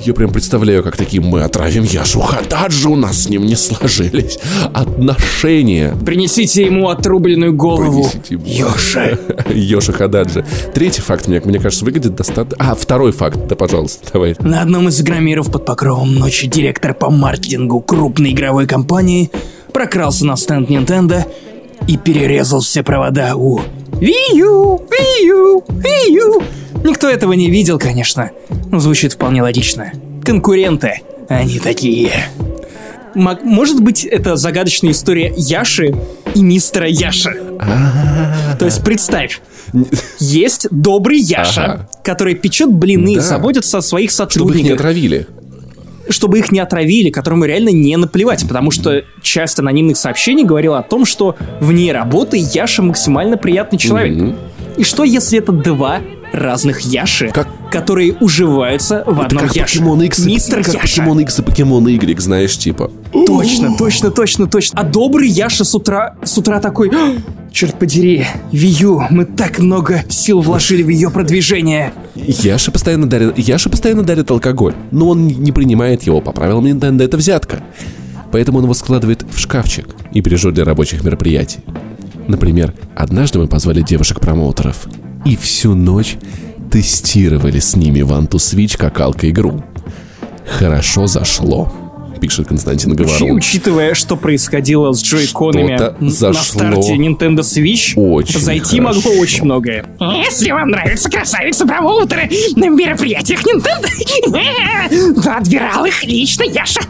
Я прям представляю, как такие мы отравим Яшу Хададжи, у нас с ним не сложились отношения.
Принесите ему отрубленную голову. Принесите ему. Йоша.
Йоша Хададжи. Третий факт, мне, мне кажется, выглядит достаточно... А, второй факт, да, пожалуйста, давай.
На одном из игромиров под покровом ночи директор по маркетингу крупной игровой компании прокрался на стенд Nintendo и перерезал все провода у U, Wii U. Никто этого не видел, конечно. Но звучит вполне логично. Конкуренты, они такие. М- может быть, это загадочная история Яши и мистера Яша. То есть представь, есть добрый Яша, который печет блины, заботится о своих сотрудниках. Чтобы их
не отравили
чтобы их не отравили, которому реально не наплевать, потому что часть анонимных сообщений говорила о том, что вне работы Яша максимально приятный человек. Mm-hmm. И что если это два разных Яши, как... которые уживаются в одном
как
Яше.
Покемон X, Мистер как Яша. Покемон X и Покемон Y, знаешь, типа.
Точно, точно, точно, точно. А добрый Яша с утра, с утра такой... Черт подери, Вию, мы так много сил вложили в ее продвижение.
Яша постоянно дарит, Яша постоянно дарит алкоголь, но он не принимает его. По правилам Nintendo это взятка. Поэтому он его складывает в шкафчик и бережет для рабочих мероприятий. Например, однажды мы позвали девушек-промоутеров и всю ночь тестировали с ними в Switch как алко-игру. Хорошо зашло пишет Константин Говорун.
Учитывая, что происходило с джойконами на старте Nintendo Switch, очень зайти хорошо. могло очень многое.
Если вам нравятся красавицы-промоутеры на мероприятиях Nintendo, то отбирал их лично Яша.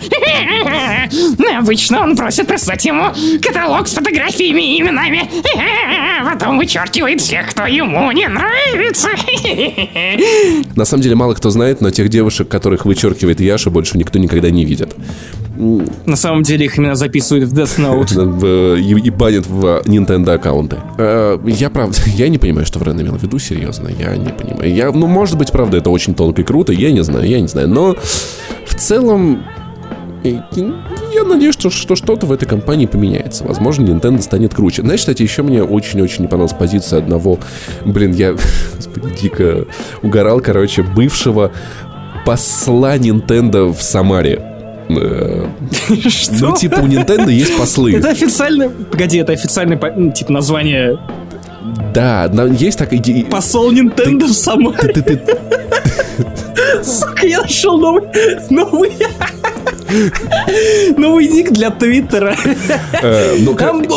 Обычно он просит прислать ему каталог с фотографиями и именами. Потом вычеркивает всех, кто ему не нравится.
На самом деле мало кто знает, но тех девушек, которых вычеркивает Яша, больше никто никогда не видит.
На самом деле их именно записывают в Death Note.
И, банят в Nintendo аккаунты. Э, я правда, я не понимаю, что Врен имел в виду, серьезно. Я не понимаю. Я, ну, может быть, правда, это очень тонко и круто, я не знаю, я не знаю. Но в целом я надеюсь, что, что что-то в этой компании поменяется. Возможно, Nintendo станет круче. Знаешь, кстати, еще мне очень-очень не понравилась позиция одного, блин, я, дико угорал, короче, бывшего посла Nintendo в Самаре.
Что?
Ну, типа, у Nintendo есть послы.
Это официально... Погоди, это официальное, типа, название...
Да, есть так...
Посол Nintendo в Самаре. Сука, я нашел новый... Новый... Новый ник для Твиттера. Э, ну,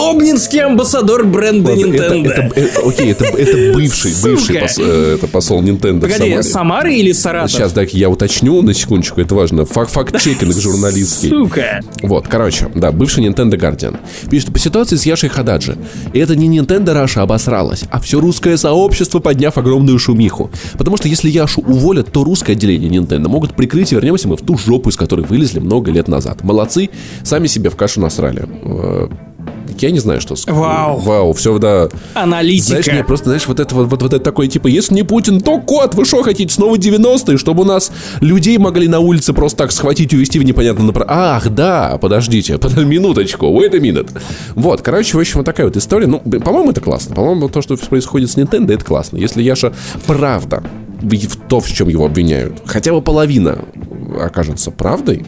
Обнинский амбассадор бренда Nintendo.
Окей, это бывший, бывший э, посол Nintendo
Погоди, Самары или Саратов?
Сейчас, так, я уточню на секундочку, это важно. Факт-чекинг журналистский.
Сука.
Вот, короче, да, бывший Nintendo Guardian. Пишет, по ситуации с Яшей Хададжи. Это не Nintendo Раша обосралась, а все русское сообщество, подняв огромную шумиху. Потому что если Яшу уволят, то русское отделение Nintendo могут прикрыть, и вернемся мы в ту жопу, из которой вылезли много лет назад. Молодцы, сами себе в кашу насрали. Э, я не знаю, что сказать.
Вау.
Вау, все, да.
Аналитика.
Знаешь, мне просто, знаешь, вот это вот, вот, вот это такое, типа, если не Путин, то кот, вы что хотите, снова 90-е, чтобы у нас людей могли на улице просто так схватить, увезти в непонятно направление. Ах, да, подождите, под, минуточку, wait a minute. Вот, короче, в общем, вот такая вот история. Ну, по-моему, это классно. По-моему, то, что происходит с Nintendo, это классно. Если Яша правда в то, в чем его обвиняют, хотя бы половина окажется правдой,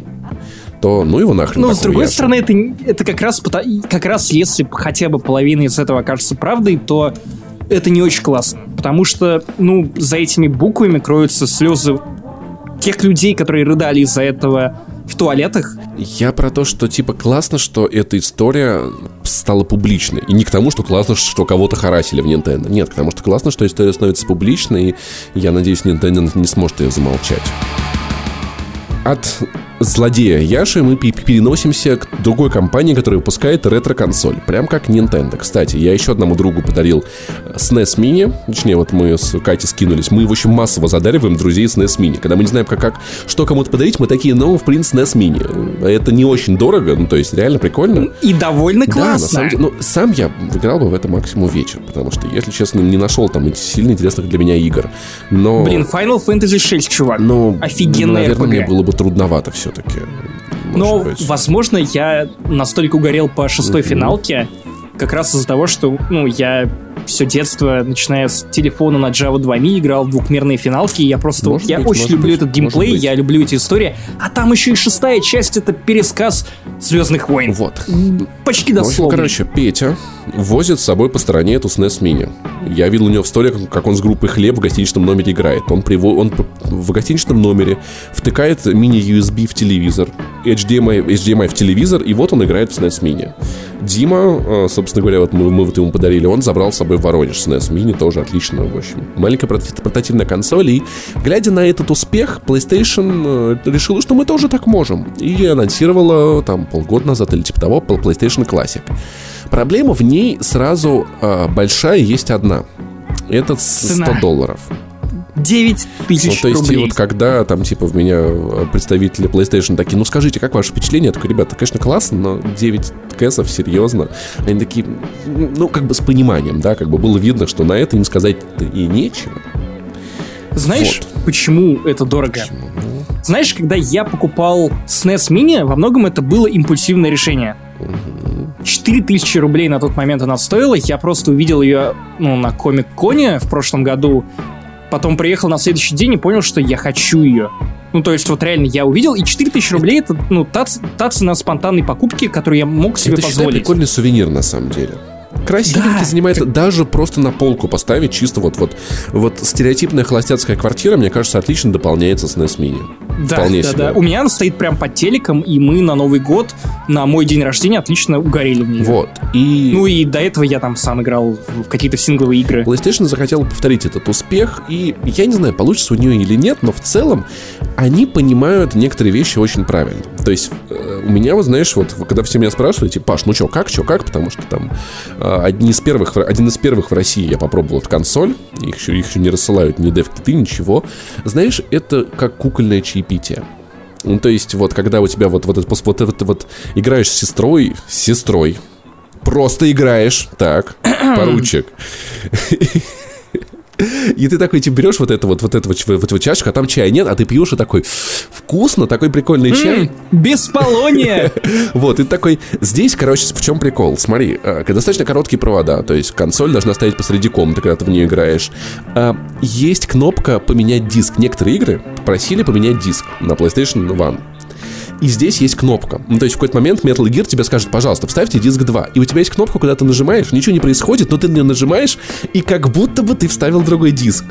то ну его нахрен.
Но с другой
Яши.
стороны, это, это как раз как раз если хотя бы половина из этого окажется правдой, то это не очень классно. Потому что, ну, за этими буквами кроются слезы тех людей, которые рыдали из-за этого в туалетах.
Я про то, что типа классно, что эта история стала публичной. И не к тому, что классно, что кого-то харасили в Nintendo. Нет, к тому, что классно, что история становится публичной, и я надеюсь, Nintendo не сможет ее замолчать. От злодея Яши мы пе- переносимся к другой компании, которая выпускает ретро-консоль. Прям как Nintendo. Кстати, я еще одному другу подарил э, SNES Mini. Точнее, вот мы с Катей скинулись. Мы, в общем, массово задариваем друзей SNES Mini. Когда мы не знаем, как, как что кому-то подарить, мы такие, ну, в принципе, SNES Mini. Это не очень дорого, ну, то есть реально прикольно.
И довольно
Да, на
классно.
самом деле, ну, сам я играл бы в это максимум вечер, потому что, если честно, не нашел там сильно интересных для меня игр. Но...
Блин, Final Fantasy 6, чувак.
ну,
офигенная
наверное,
RPG.
мне было бы трудновато все-таки.
Но, возможно, я настолько угорел по шестой
Мгм.
финалке, как раз из-за того, что, ну, я все детство, начиная с телефона на Java 2 Mi, играл в двухмерные финалки, и я просто...
Может
я
быть,
очень
может
люблю
быть,
этот геймплей, я люблю эти истории. А там еще и шестая часть — это пересказ Звездных войн.
Вот.
Почти
В общем,
дословно.
короче, Петя возит с собой по стороне эту SNES Mini. Я видел у него в истории, как- он с группой «Хлеб» в гостиничном номере играет. Он, приво... он в гостиничном номере втыкает мини-USB в телевизор, HDMI, HDMI в телевизор, и вот он играет в SNES Mini. Дима, э, собственно говоря, вот мы, мы вот ему подарили, он забрал с собой в Воронеж SNES Mini, тоже отлично, в общем. Маленькая портат- портативная консоль, и глядя на этот успех, PlayStation э, решила, что мы тоже так можем. И анонсировала там полгода назад или типа того PlayStation Classic. Проблема в ней сразу э, большая есть одна. Это 100
Цена.
долларов.
9
Ну,
тысяч
то есть, и
рублей.
вот когда там, типа, в меня э, представители PlayStation такие, ну, скажите, как ваше впечатление? Я такой, ребята, конечно, классно, но 9 кэсов, серьезно. Они такие, ну, как бы с пониманием, да, как бы было видно, что на это им сказать и нечего.
Знаешь, почему это дорого? Знаешь, когда я покупал SNES Mini, во многом это было импульсивное решение. 4000 рублей на тот момент она стоила. Я просто увидел ее ну, на Комик-Коне в прошлом году. Потом приехал на следующий день и понял, что я хочу ее. Ну, то есть, вот реально я увидел, и 4000 рублей это, ну, та, та цена спонтанной покупки, которую я мог себе
это,
позволить.
прикольный сувенир, на самом деле. Красивенький
Да,
занимает даже просто на полку поставить, чисто вот, вот, вот стереотипная холостяцкая квартира, мне кажется, отлично дополняется с NES Mini.
Да,
Вполне
да,
себе.
да. У меня она стоит прям под телеком, и мы на Новый год, на мой день рождения, отлично угорели в нее.
Вот. И...
Ну и до этого я там сам играл в какие-то сингловые игры.
PlayStation захотела повторить этот успех, и я не знаю, получится у нее или нет, но в целом они понимают некоторые вещи очень правильно. То есть э, у меня, вот знаешь, вот когда все меня спрашивают, типа, Паш, ну что, как, что, как, потому что там э, одни из первых, один из первых в России я попробовал эту консоль, их еще, их еще не рассылают ни дев-киты, ничего. Знаешь, это как кукольное чаепитие. Ну, то есть, вот когда у тебя вот, вот, это, вот, это вот играешь с сестрой, с сестрой, просто играешь, так, поручик. И ты такой, типа, берешь вот это вот, вот эту вот, вот чашку, а там чая нет, а ты пьешь и такой, вкусно, такой прикольный чай.
М, Без полония!
Вот, и такой, здесь, короче, в чем прикол? Смотри, э, достаточно короткие провода, то есть консоль должна стоять посреди комнаты, когда ты в нее играешь. А, Есть кнопка поменять диск. Некоторые игры просили поменять диск на PlayStation One. И здесь есть кнопка. Ну, то есть в какой-то момент Metal Gear тебе скажет, пожалуйста, вставьте диск 2. И у тебя есть кнопка, куда ты нажимаешь, ничего не происходит, но ты на нее нажимаешь, и как будто бы ты вставил другой диск.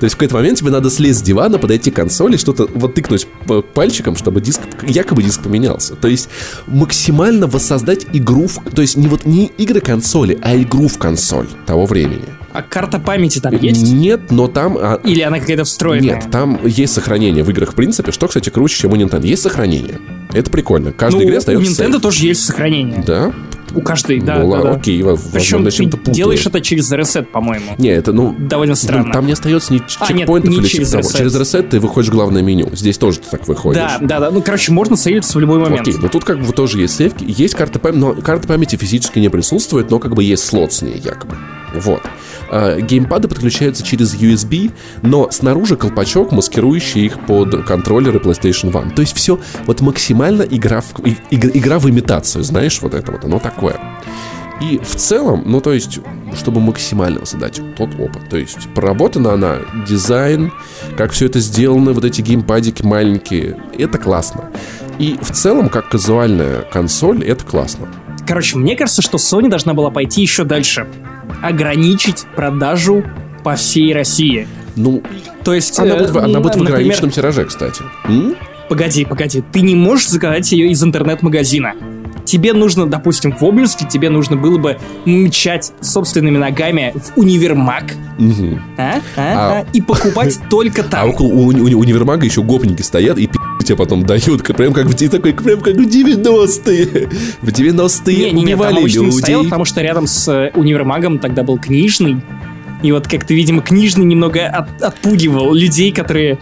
То есть в какой-то момент тебе надо слезть с дивана, подойти к консоли, что-то вот тыкнуть пальчиком, чтобы диск, якобы диск поменялся. То есть максимально воссоздать игру, в, то есть не вот не игры консоли, а игру в консоль того времени.
А карта памяти там есть?
Нет, но там... а,
Или она какая-то встроенная?
нет, там есть сохранение в играх, в принципе, что, кстати, круче, чем у Nintendo. Есть сохранение. Это прикольно. В каждой
Ну,
игре
у
остается
Nintendo
сейф.
тоже есть сохранение.
Да?
У каждой, да,
Ну,
да, да.
окей, возможно,
Причем ты
путаю.
делаешь это через ресет, по-моему.
Не, это, ну...
Довольно странно.
Ну, там не остается ни
А, нет,
чекпоинтов
не
или
через
того.
ресет.
Через ресет ты выходишь в главное меню. Здесь тоже ты так выходишь.
Да, да, да. Ну, короче, можно сейвиться в любой момент.
Окей, но тут как бы тоже есть сейвки, есть карта памяти, но карта памяти физически не присутствует, но как бы есть слот с ней якобы. Вот. А, Геймпады подключаются через USB, но снаружи колпачок, маскирующий их под контроллеры PlayStation One. То есть все вот максимально игра в, и- иг- игра в имитацию, знаешь, вот это вот, оно такое. И в целом, ну то есть, чтобы максимально воссоздать тот опыт. То есть, проработана она, дизайн, как все это сделано, вот эти геймпадики маленькие, это классно. И в целом, как казуальная консоль, это классно.
Короче, мне кажется, что Sony должна была пойти еще дальше. Ограничить продажу по всей России.
Ну,
То есть...
она
э,
будет, в- она будет в ограниченном тираже, кстати. М?
Погоди, погоди, ты не можешь заказать ее из интернет-магазина. Тебе нужно, допустим, в Обнинске, тебе нужно было бы мчать собственными ногами в универмаг,
Мгм.
а? А?
А-
А? и покупать только
А
там.
около у- у- универмага еще гопники стоят и тебе потом дают, прям как в, такой, прям как в 90-е. В 90-е
Не, не, не,
убивали
обычно не
людей.
стоял, потому что рядом с э, универмагом тогда был книжный. И вот как-то, видимо, книжный немного от- отпугивал людей, которые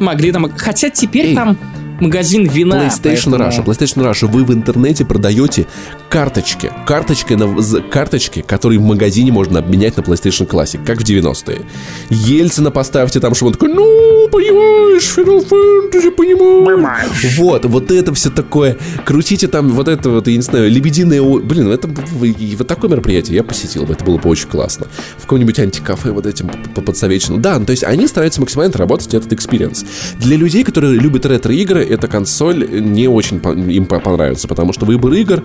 могли там... Хотя теперь
Эй.
там магазин вина.
PlayStation
поэтому-
Russia, PlayStation Russia, вы в интернете продаете карточки. Карточки, на, карточки, которые в магазине можно обменять на PlayStation Classic, как в 90-е. Ельцина поставьте там, чтобы он такой, ну, понимаешь, Final Fantasy, понимаешь. Вот, вот это все такое. Крутите там вот это вот, я не знаю, лебединое... Блин, ну это вот такое мероприятие я посетил бы, это было бы очень классно. В каком-нибудь антикафе вот этим подсовечено. Да, ну, то есть они стараются максимально отработать этот experience. Для людей, которые любят ретро-игры, эта консоль не очень им по- понравится, потому что выбор игр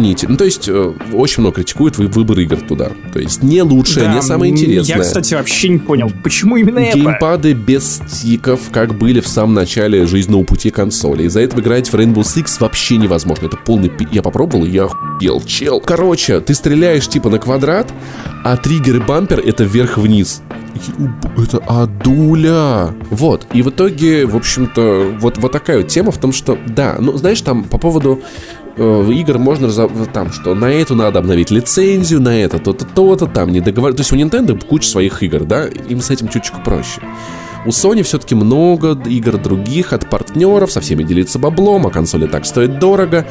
сомнительный. Ну, то есть э, очень много критикуют вы- выбор игр туда. То есть не лучшее,
Да,
не самое интересное.
Я, кстати, вообще не понял, почему именно это?
Геймпады без стиков, как были в самом начале жизненного пути консоли. Из-за этого играть в Rainbow Six вообще невозможно. Это полный пи... Я попробовал, и я охуел, чел. Короче, ты стреляешь типа на квадрат, а триггер и бампер это вверх-вниз. Это адуля. Вот. И в итоге, в общем-то, вот, вот такая вот тема в том, что, да, ну, знаешь, там по поводу игр можно там, что на эту надо обновить лицензию, на это то-то, то-то, там не договор... То есть у Nintendo куча своих игр, да, им с этим чуточку проще. У Sony все-таки много игр других от партнеров, со всеми делиться баблом, а консоли так стоят дорого.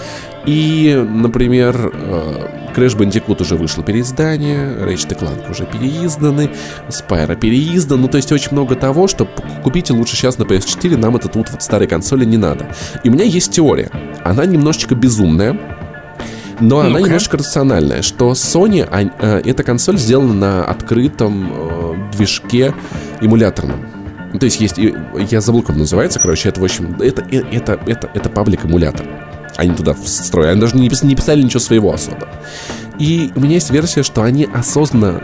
И, например, э, Crash Bandicoot уже вышло переиздание, Ratchet Clank уже переизданы, Spyro переиздан. Ну, то есть очень много того, что купите лучше сейчас на PS4, нам это тут вот старой консоли не надо. И у меня есть теория. Она немножечко безумная, но она
Ну-ка.
немножко рациональная, что Sony, а, э, эта консоль сделана на открытом э, движке эмуляторном. Ну, То есть есть, я забыл, как он называется, короче, это, в общем, это, э, это, это, это паблик-эмулятор. Они туда встроили, они даже не, пис- не писали ничего своего особо. И у меня есть версия, что они осознанно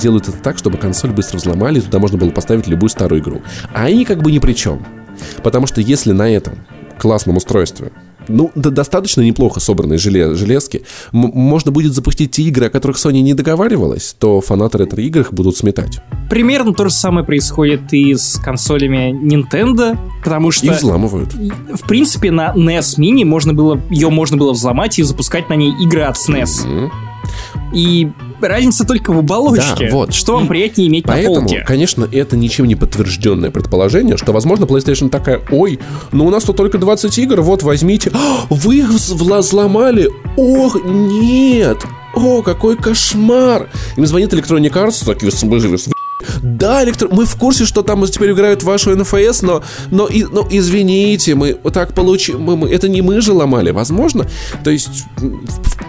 делают это так, чтобы консоль быстро взломали, и туда можно было поставить любую старую игру. А они как бы ни при чем. Потому что если на этом классном устройстве ну, да, достаточно неплохо собранные желе- железки. М- можно будет запустить те игры, о которых Sony не договаривалась, то фанаты ретро-игр их будут сметать.
Примерно то же самое происходит и с консолями Nintendo, потому что...
И взламывают.
В принципе, на NES Mini можно было, ее можно было взломать и запускать на ней игры от SNES.
М.
И разница только в оболочке.
Да, вот.
Что вам
И
приятнее иметь на
Поэтому,
полке?
конечно, это ничем не подтвержденное предположение, что, возможно, PlayStation такая, ой, ну у нас тут только 20 игр, вот возьмите. А, Вы их взломали? Ох, нет! О, какой кошмар! Им звонит Electronic Arts, такие, «В смысле, вы с- да, электро... мы в курсе, что там теперь играют вашу NFS, но, но, и, но извините, мы так получили, мы, мы- это не мы же ломали, возможно. То есть,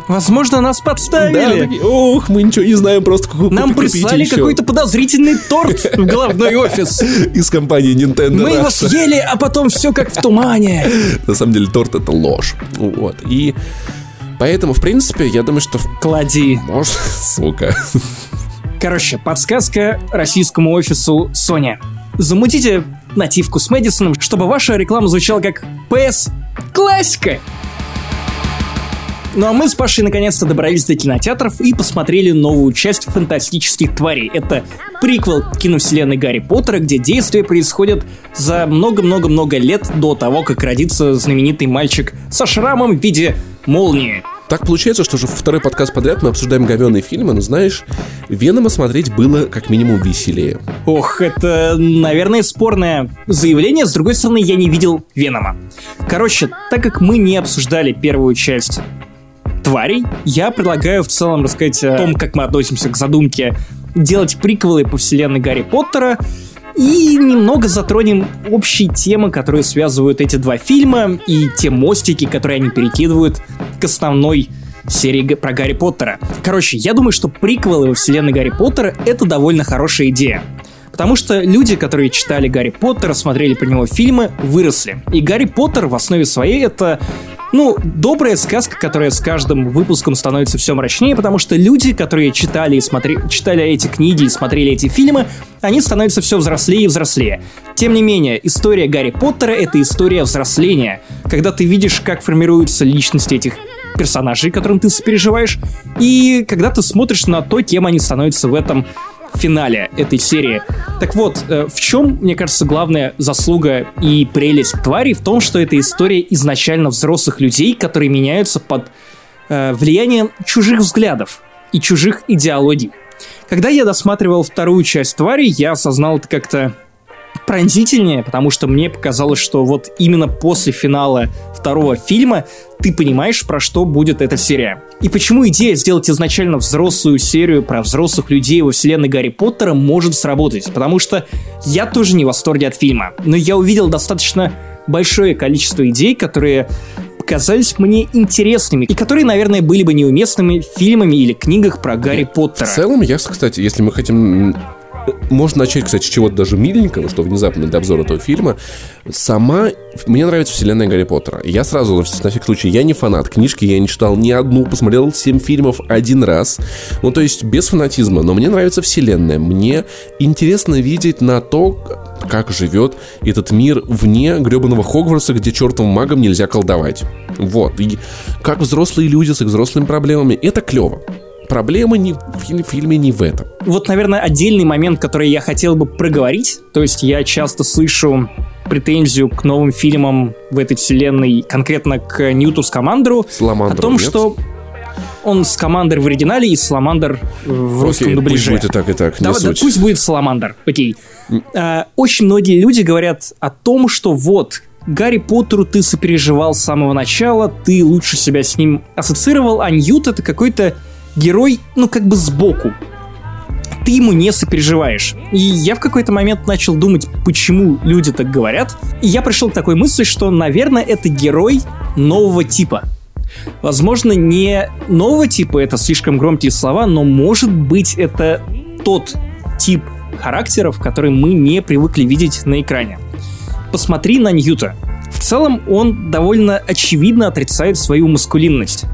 Возможно, нас
да,
подставили.
такие, ох, мы ничего не знаем, просто ку-
Нам
купите
прислали
еще».
какой-то подозрительный торт в головной офис.
из компании Nintendo.
Мы его съели, а потом все как в тумане.
На самом деле торт это ложь. Вот. И поэтому, в принципе, я думаю, что
Клади.
может, сука.
Короче, подсказка российскому офису Sony. Замутите нативку с Мэдисоном, чтобы ваша реклама звучала как PS Классика. Ну а мы с Пашей наконец-то добрались до кинотеатров и посмотрели новую часть «Фантастических тварей». Это приквел киновселенной Гарри Поттера, где действия происходят за много-много-много лет до того, как родится знаменитый мальчик со шрамом в виде молнии.
Так получается, что уже второй подкаст подряд мы обсуждаем говенные фильмы, но знаешь, Венома смотреть было как минимум веселее.
Ох, это, наверное, спорное заявление. С другой стороны, я не видел Венома. Короче, так как мы не обсуждали первую часть тварей, я предлагаю в целом рассказать о том, как мы относимся к задумке делать приквелы по вселенной Гарри Поттера и немного затронем общие темы, которые связывают эти два фильма и те мостики, которые они перекидывают к основной серии про Гарри Поттера. Короче, я думаю, что приквелы во вселенной Гарри Поттера — это довольно хорошая идея. Потому что люди, которые читали Гарри Поттера, смотрели про него фильмы, выросли. И Гарри Поттер в основе своей это ну, добрая сказка, которая с каждым выпуском становится все мрачнее, потому что люди, которые читали, и смотри, читали эти книги и смотрели эти фильмы, они становятся все взрослее и взрослее. Тем не менее, история Гарри Поттера — это история взросления, когда ты видишь, как формируются личности этих персонажей, которым ты сопереживаешь, и когда ты смотришь на то, кем они становятся в этом финале этой серии. Так вот, э, в чем, мне кажется, главная заслуга и прелесть твари в том, что это история изначально взрослых людей, которые меняются под э, влиянием чужих взглядов и чужих идеологий. Когда я досматривал вторую часть твари, я осознал это как-то пронзительнее, потому что мне показалось, что вот именно после финала второго фильма ты понимаешь, про что будет эта серия. И почему идея сделать изначально взрослую серию про взрослых людей во вселенной Гарри Поттера может сработать. Потому что я тоже не в восторге от фильма, но я увидел достаточно большое количество идей, которые показались мне интересными и которые, наверное, были бы неуместными в фильмами или книгах про Гарри Поттера.
В целом, я, кстати, если мы хотим можно начать, кстати, с чего-то даже миленького, что внезапно для обзора этого фильма. Сама... Мне нравится вселенная Гарри Поттера. Я сразу, на всякий случай, я не фанат. Книжки я не читал ни одну, посмотрел семь фильмов один раз. Ну, то есть, без фанатизма. Но мне нравится вселенная. Мне интересно видеть на то, как живет этот мир вне гребаного Хогвартса, где чертовым магом нельзя колдовать. Вот. И как взрослые люди с их взрослыми проблемами. Это клево проблема не в фильме не в этом.
Вот, наверное, отдельный момент, который я хотел бы проговорить. То есть я часто слышу претензию к новым фильмам в этой вселенной, конкретно к Ньюту Скамандеру, о том, нет? что он Скамандер в оригинале и Саламандр в русском Окей, дубляже.
пусть будет и так, и так,
да. Да, пусть будет Саламандр, окей. А, очень многие люди говорят о том, что вот, Гарри Поттеру ты сопереживал с самого начала, ты лучше себя с ним ассоциировал, а Ньют это какой-то герой, ну, как бы сбоку. Ты ему не сопереживаешь. И я в какой-то момент начал думать, почему люди так говорят. И я пришел к такой мысли, что, наверное, это герой нового типа. Возможно, не нового типа, это слишком громкие слова, но может быть это тот тип характеров, который мы не привыкли видеть на экране. Посмотри на Ньюта. В целом он довольно очевидно отрицает свою маскулинность.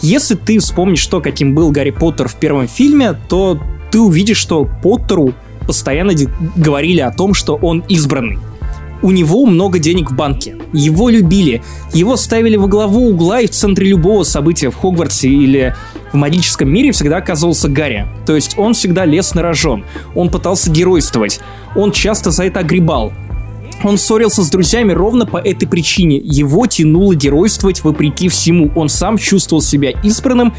Если ты вспомнишь то, каким был Гарри Поттер в первом фильме, то ты увидишь, что Поттеру постоянно говорили о том, что он избранный. У него много денег в банке. Его любили. Его ставили во главу угла, и в центре любого события в Хогвартсе или в магическом мире всегда оказывался Гарри. То есть он всегда лез на рожон. Он пытался геройствовать. Он часто за это огребал. Он ссорился с друзьями ровно по этой причине. Его тянуло геройствовать вопреки всему. Он сам чувствовал себя избранным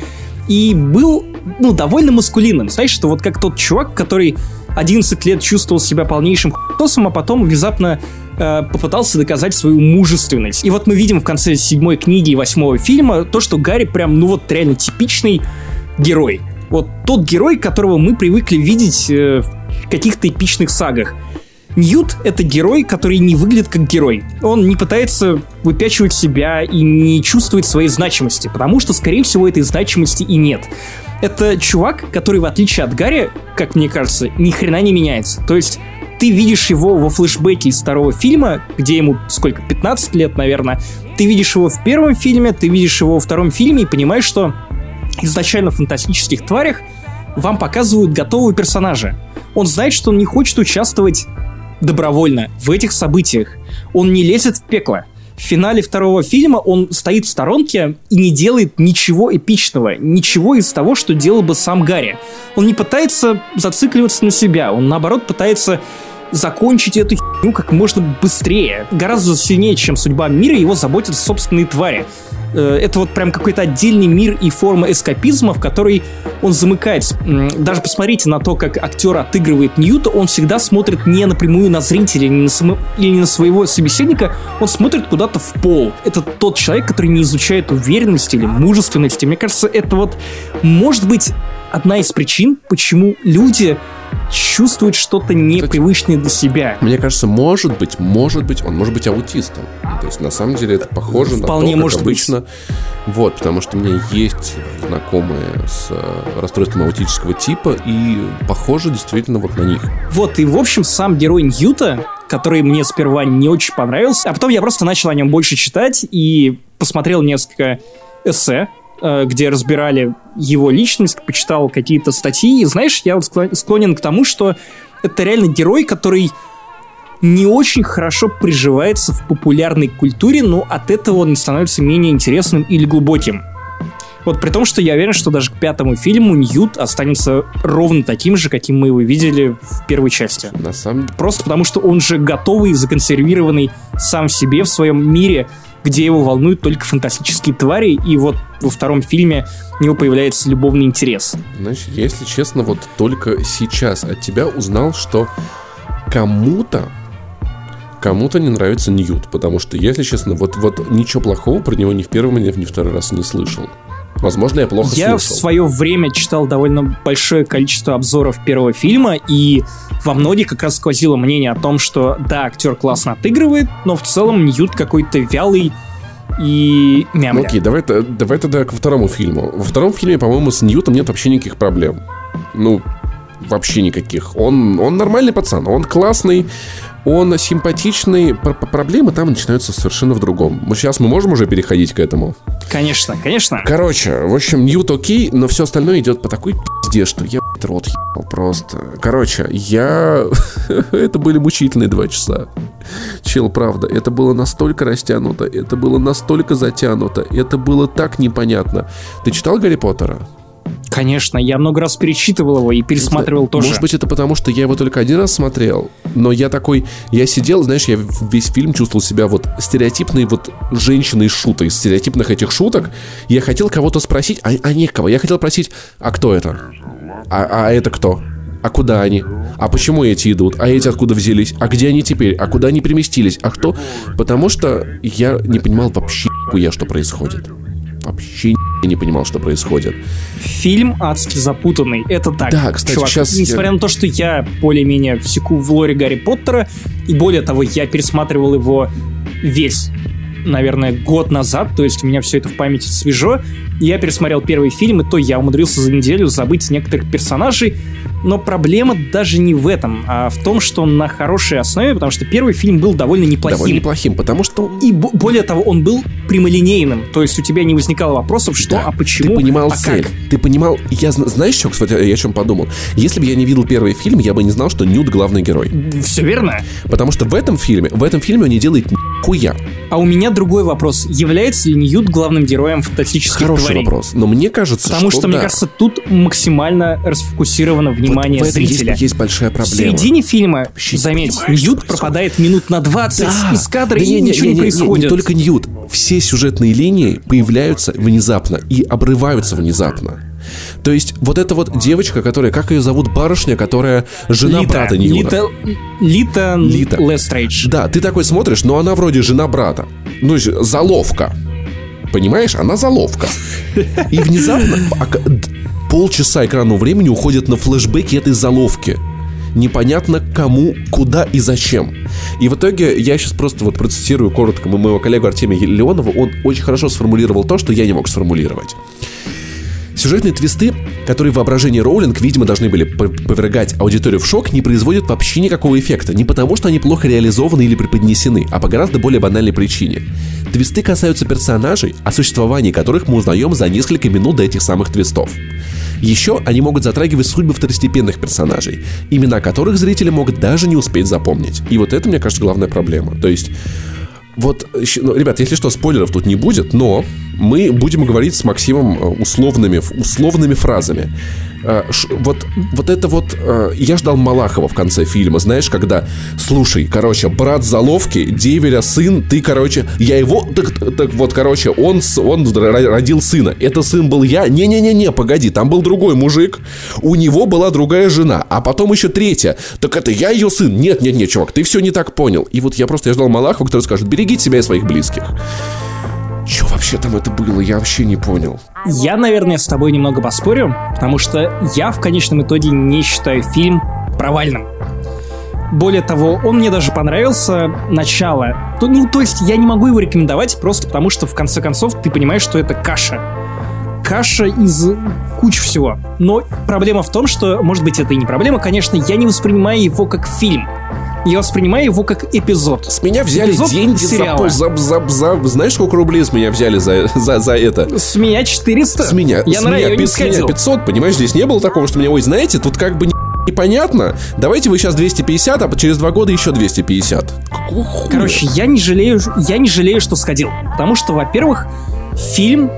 и был, ну, довольно маскулинным. Знаешь, что вот как тот чувак, который 11 лет чувствовал себя полнейшим хуесосом, а потом внезапно э, попытался доказать свою мужественность. И вот мы видим в конце седьмой книги и восьмого фильма то, что Гарри прям, ну вот реально типичный герой. Вот тот герой, которого мы привыкли видеть э, в каких-то эпичных сагах. Ньют — это герой, который не выглядит как герой. Он не пытается выпячивать себя и не чувствует своей значимости, потому что, скорее всего, этой значимости и нет. Это чувак, который, в отличие от Гарри, как мне кажется, ни хрена не меняется. То есть ты видишь его во флешбеке из второго фильма, где ему сколько, 15 лет, наверное. Ты видишь его в первом фильме, ты видишь его во втором фильме и понимаешь, что изначально в фантастических тварях вам показывают готового персонажа. Он знает, что он не хочет участвовать добровольно в этих событиях. Он не лезет в пекло. В финале второго фильма он стоит в сторонке и не делает ничего эпичного, ничего из того, что делал бы сам Гарри. Он не пытается зацикливаться на себя, он наоборот пытается закончить эту херню как можно быстрее. Гораздо сильнее, чем судьба мира, его заботят собственные твари. Э, это вот прям какой-то отдельный мир и форма эскапизма, в который он замыкается. Даже посмотрите на то, как актер отыгрывает Ньюта, он всегда смотрит не напрямую на зрителя, не на, само... или не на своего собеседника, он смотрит куда-то в пол. Это тот человек, который не изучает уверенности или мужественности. Мне кажется, это вот может быть одна из причин, почему люди чувствует что-то непривычное для себя.
Мне кажется, может быть, может быть, он может быть аутистом. То есть, на самом деле, это похоже
Вполне
на то,
может
обычно. Вот, потому что у меня есть знакомые с э, расстройством аутического типа, и похоже действительно вот на них.
Вот, и, в общем, сам герой Ньюта, который мне сперва не очень понравился, а потом я просто начал о нем больше читать и посмотрел несколько эссе, где разбирали его личность, почитал какие-то статьи. И знаешь, я вот склон- склонен к тому, что это реально герой, который не очень хорошо приживается в популярной культуре, но от этого он становится менее интересным или глубоким. Вот при том, что я уверен, что даже к пятому фильму Ньют останется ровно таким же, каким мы его видели в первой части.
На самом
Просто потому, что он же готовый, законсервированный сам в себе, в своем мире, где его волнуют только фантастические твари, и вот во втором фильме у него появляется любовный интерес.
Я, если честно, вот только сейчас от тебя узнал, что кому-то кому-то не нравится Ньют, потому что, если честно, вот, вот ничего плохого про него ни в первый, ни в второй раз не слышал. Возможно, я плохо
Я в
слышал.
свое время читал довольно большое количество обзоров первого фильма, и во многих как раз сквозило мнение о том, что да, актер классно отыгрывает, но в целом Ньют какой-то вялый и
Ну,
мямля.
окей, давай, давай тогда ко второму фильму. Во втором фильме, по-моему, с Ньютом нет вообще никаких проблем. Ну, вообще никаких. Он, он нормальный пацан, он классный, он симпатичный. Пр- пр- проблемы там начинаются совершенно в другом. Мы сейчас мы можем уже переходить к этому?
Конечно, конечно.
Короче, в общем, Ньют окей, но все остальное идет по такой пизде, что я блядь, рот ебал просто. Короче, я... это были мучительные два часа. Чел, правда, это было настолько растянуто, это было настолько затянуто, это было так непонятно. Ты читал Гарри Поттера?
Конечно, я много раз перечитывал его и пересматривал тоже.
Может быть, это потому, что я его только один раз смотрел, но я такой, я сидел, знаешь, я весь фильм чувствовал себя вот стереотипной вот женщиной шутой, стереотипных этих шуток. Я хотел кого-то спросить, а, а некого. Я хотел спросить, а кто это? А, а это кто? А куда они? А почему эти идут? А эти откуда взялись? А где они теперь? А куда они переместились? А кто? Потому что я не понимал вообще хуя, что происходит. Вообще не понимал, что происходит.
Фильм адски запутанный. Это так.
Да, кстати,
чувак.
я-
Несмотря на то, что я более-менее всеку в лоре Гарри Поттера, и более того, я пересматривал его весь, наверное, год назад, то есть у меня все это в памяти свежо. Я пересмотрел первый фильм, и то я умудрился за неделю забыть некоторых персонажей, но проблема даже не в этом, а в том, что он на хорошей основе, потому что первый фильм был довольно неплохим.
Довольно неплохим, потому что
И бо- более того, он был прямолинейным, то есть у тебя не возникало вопросов, что,
Да,
а почему,
Ты понимал
а
цель.
как.
Ты понимал... Я, зна- знаешь, что, кстати, я о чем подумал? Если бы я не видел первый фильм, я бы не знал, что Ньют главный герой.
Все верно.
Потому что в этом фильме, в этом фильме он не делает хуя.
А у меня другой вопрос. Является ли Ньют главным героем фантастических
Хороший
тварей?
вопрос. Но мне кажется,
Потому что, мне
да.
кажется, тут максимально расфокусировано внимание
вот в этом
зрителя.
Есть, есть большая
В
проблема.
середине фильма,
Вообще не
заметь,
что
Ньют пропадает минут на 20
Да.
из кадра,
Да
и
не, не,
ничего
не,
не,
не, не,
происходит.
Не только Ньют. Все сюжетные линии появляются внезапно и обрываются внезапно. То есть вот эта вот девочка, которая, как ее зовут, барышня, которая жена
Лита,
брата Ньюта.
Лита, Лита. Лестрейдж.
Да, ты такой смотришь, но она вроде жена брата. Ну, заловка. Понимаешь, она заловка. И внезапно а полчаса экранного времени уходят на флешбеки этой заловки. Непонятно кому, куда и зачем. И в итоге я сейчас просто вот процитирую коротко моего коллегу Артемия Леонова. Он очень хорошо сформулировал то, что я не мог сформулировать. Сюжетные твисты, которые в воображении Роулинг, видимо, должны были повергать аудиторию в шок, не производят вообще никакого эффекта. Не потому, что они плохо реализованы или преподнесены, а по гораздо более банальной причине. Твисты касаются персонажей, о существовании которых мы узнаем за несколько минут до этих самых твистов. Еще они могут затрагивать судьбы второстепенных персонажей, имена которых зрители могут даже не успеть запомнить. И вот это, мне кажется, главная проблема. То есть вот, ну, ребят, если что, спойлеров тут не будет, но мы будем говорить с Максимом э, условными, условными фразами. Э, Вот, вот это вот... э, Я ждал Малахова в конце фильма, знаешь, когда... Слушай, короче, брат Заловки, Деверя сын, ты, короче... Я его... Так, так вот, короче, он, он родил сына. Это сын был я? Не-не-не-не, погоди, там был другой мужик. У него была другая жена, а потом еще третья. Так это я ее сын? Нет-нет-нет, чувак, ты все не так понял. И вот я просто я ждал Малахова, который скажет, берегите себя и своих близких. Че вообще там это было? Я вообще не понял.
Я, наверное, с тобой немного поспорю, потому что я в конечном итоге не считаю фильм провальным. Более того, он мне даже понравился начало. То- Ну, то есть я не могу его рекомендовать просто потому, что в конце концов ты понимаешь, что это каша. Каша из кучи всего. Но проблема в том, что, может быть, это и не проблема, конечно, я не воспринимаю его как фильм. Я воспринимаю его как эпизод.
С меня взяли
Эпизод
деньги
сериала.
за, за, за- Знаешь, сколько рублей с меня взяли за, за, за это?
С меня 400.
С меня,
Я
с
на
меня, пи- с меня
сходил.
500, понимаешь, здесь не было такого, что меня, ой, знаете, тут как бы не- непонятно. Давайте вы сейчас 250, а через два года еще 250. Какого хуя?
Короче, я не жалею, я не жалею, что сходил. Потому что, во-первых, фильм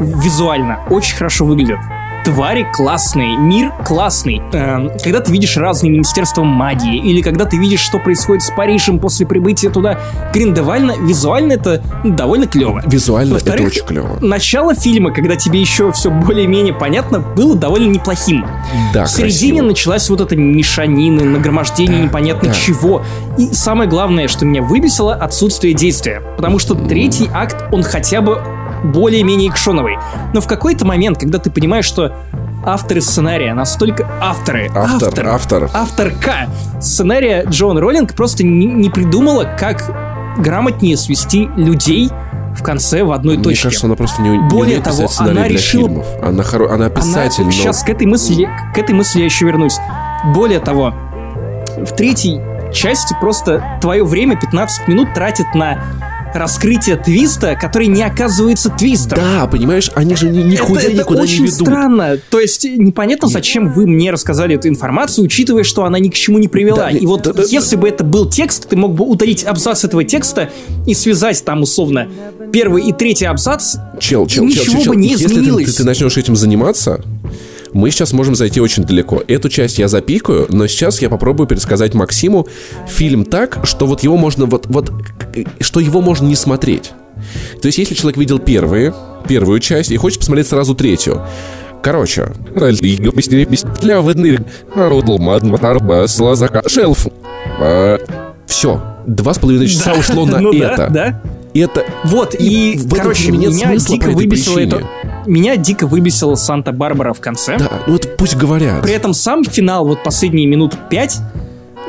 визуально очень хорошо выглядит. Твари классные, мир классный. Эм, когда ты видишь разные министерства магии, или когда ты видишь, что происходит с Парижем после прибытия туда Гриндевальна, визуально это довольно клево.
Визуально это очень клево.
Начало фильма, когда тебе еще все более-менее понятно, было довольно неплохим.
Да,
В середине
красиво.
началась вот эта мешанина, нагромождение непонятно
да.
чего. И самое главное, что меня выбесило, отсутствие действия. Потому что третий акт, он хотя бы более-менее экшоновый. Но в какой-то момент, когда ты понимаешь, что авторы сценария настолько... Авторы,
Автор, автор.
авторка сценария Джон Роллинг просто не, не придумала, как грамотнее свести людей в конце в одной
Мне
точке.
кажется, она просто не, не
Более того, она
для
решила-
фильмов. Она, хоро... она писатель, но...
Сейчас к этой мысли, к этой мысли я еще вернусь. Более того, в третьей части просто твое время 15 минут тратит на раскрытие твиста, который не оказывается твистом.
Да, понимаешь, они же ни, никуда
это, это
никуда
очень
не ведут.
странно. То есть непонятно, зачем вы мне рассказали эту информацию, учитывая, что она ни к чему не привела.
Да,
и вот
да, да,
если бы это был текст, ты мог бы удалить абзац этого текста и связать там условно первый и третий абзац.
Чел, чел,
Ничего
чел, чел, чел.
бы не
Если ты-
изменилось.
ты, ты начнешь этим заниматься, мы сейчас можем зайти очень далеко. Эту часть я запикаю, но сейчас я попробую пересказать Максиму фильм так, что вот его можно вот, вот что его можно не смотреть. То есть, если человек видел первые, первую часть и хочет посмотреть сразу третью, Короче, шелф. Все. Два с половиной часа ушло на
ну да,
это.
да.
Это
Вот, и,
И в этом
короче,
нет
меня дико выбесило это... Меня дико выбесила Санта-Барбара в конце.
Да, ну это пусть говорят.
При этом сам финал, вот последние минут пять,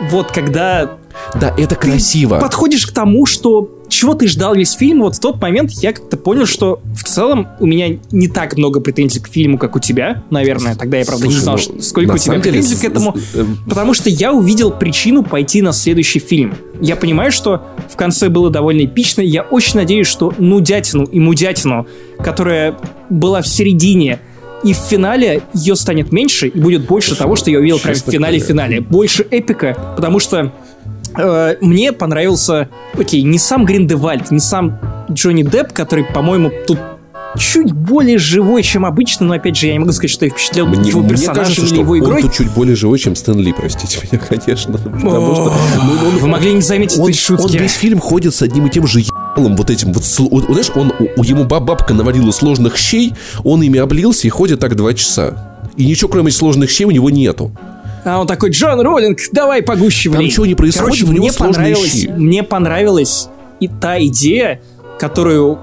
вот когда
Да, это
ты
красиво.
подходишь к тому, что чего ты ждал весь фильм, вот в тот момент я как-то понял, что в целом у меня не так много претензий к фильму, как у тебя, наверное. Тогда я, правда, не
Слушай,
знал,
ну,
сколько у тебя
самом деле,
претензий к этому.
э,
Потому что я увидел причину пойти на следующий фильм. Я понимаю, что в конце было довольно эпично. Я очень надеюсь, что нудятину и мудятину, которая была в середине, и в финале ее станет меньше, и будет больше того, что я увидел прямо в финале-финале. Больше эпика, потому что э, мне понравился, окей, не сам Гриндевальд, не сам Джонни Депп, который, по-моему, тут чуть более живой, чем обычно, но опять же, я не могу сказать, что я впечатлен
Мне,
его персонажем
кажется,
или его
он
игрой.
тут чуть более живой, чем Стэн Ли, простите меня, конечно. Потому что ну, он-
Вы могли не заметить
он,
этой шутки.
он весь фильм ходит с одним и тем же ебалом, вот этим вот, знаешь, он, у- ему баб- бабка наварила сложных щей, он ими облился и ходит так два часа. И ничего, кроме сложных щей, у него нету.
А он такой, Джон Роллинг, давай погуще
Там
влей».
ничего не происходит,
Короче, мне понравилось,
щи.
мне понравилась и та идея, которую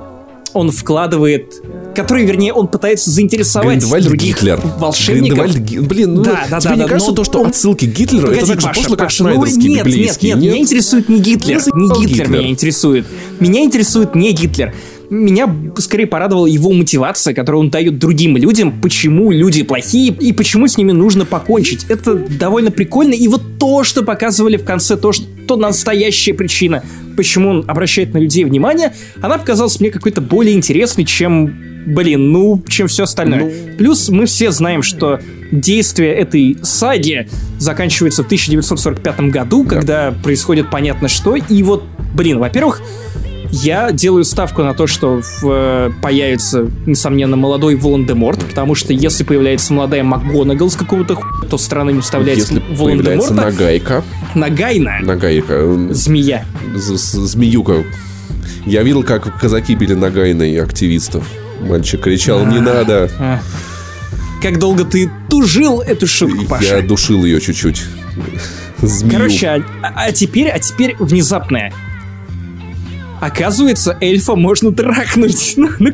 он вкладывает, которой, вернее, он пытается заинтересовать
Гриндевальд
других
Гитлер.
волшебников.
Гриндевальд Блин, ну,
Да, да,
тебе
да,
не
да,
кажется
но
то, что
он-
отсылки к Гитлеру,
Погоди,
это так же
Паша,
пошло, как
ну,
шнайдерские
нет,
библейские?
Нет, нет, меня интересует не Гитлер.
Заебал
Не Гитлер
Гитлер.
меня интересует. Меня интересует не Гитлер. Меня скорее порадовала его мотивация, которую он дает другим людям, почему люди плохие и почему с ними нужно покончить. Это довольно прикольно. И вот то, что показывали в конце, то, что то настоящая причина, почему он обращает на людей внимание, она показалась мне какой-то более интересной, чем, блин, ну, чем все остальное. Плюс мы все знаем, что действие этой саги заканчивается в 1945 году, когда происходит понятно что. И вот, блин, во-первых, я делаю ставку на то, что в, э, появится, несомненно, молодой Волан-де-Морт, потому что если появляется молодая МакГонагал с какого-то хуя, то странно не вставлять
Если
Волан-де-Морта.
Нагайка,
Нагайна.
Нагайка,
Змея.
з- з- змеюка. Я видел, как казаки били Нагайной активистов. Мальчик кричал, не надо.
Как долго ты тужил эту шутку, Паша?
Я душил ее чуть-чуть.
Короче, а, а теперь, а теперь внезапное. Оказывается, эльфа можно трахнуть. Ну, ну,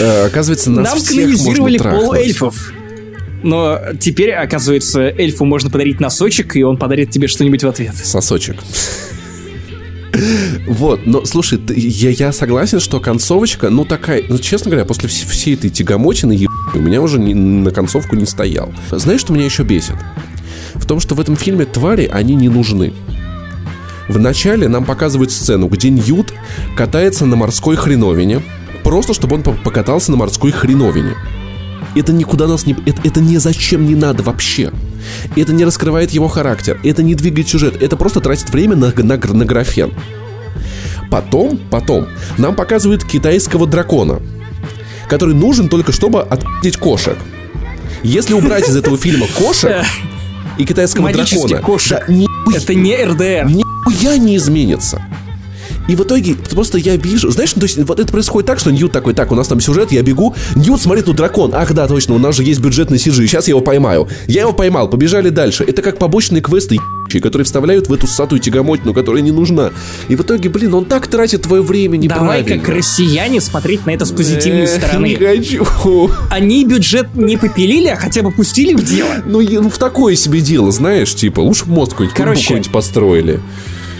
Э, оказывается, нас
Нам
всех
канонизировали
можно трахнуть.
пол эльфов. Но теперь, оказывается, эльфу можно подарить носочек, и он подарит тебе что-нибудь в ответ.
Сосочек. Вот, но слушай, я, я согласен, что концовочка, ну такая, ну честно говоря, после вс- всей этой тягомотины еб... у меня уже ни- на концовку не стоял. Знаешь, что меня еще бесит? В том, что в этом фильме твари, они не нужны. В начале нам показывают сцену, где Ньют катается на морской хреновине, просто чтобы он по- покатался на морской хреновине. Это никуда нас не... Это, это ни зачем не надо вообще. Это не раскрывает его характер. Это не двигает сюжет. Это просто тратит время на, на, на графен. Потом, потом, нам показывают китайского дракона, который нужен только чтобы отпить кошек. Если убрать из этого фильма кошек и китайского
Магический
дракона,
кошек.
да, ни-
Это не РДР.
нихуя не изменится. И в итоге просто я вижу, знаешь, ну, то есть вот это происходит так, что Ньют такой, так, у нас там сюжет, я бегу, Ньют, смотри, тут дракон, ах да, точно, у нас же есть бюджетный CG, сейчас я его поймаю. Я его поймал, побежали дальше. Это как побочные квесты, которые вставляют в эту сатую тягомотину, которая не нужна. И в итоге, блин, он так тратит твое время
Давай
неправильно.
как россияне смотреть на это с позитивной
Э,
стороны.
Не хочу.
Они бюджет не попилили, а хотя бы пустили в дело.
Ну, ну, в такое себе дело, знаешь, типа, лучше мост какой-нибудь построили.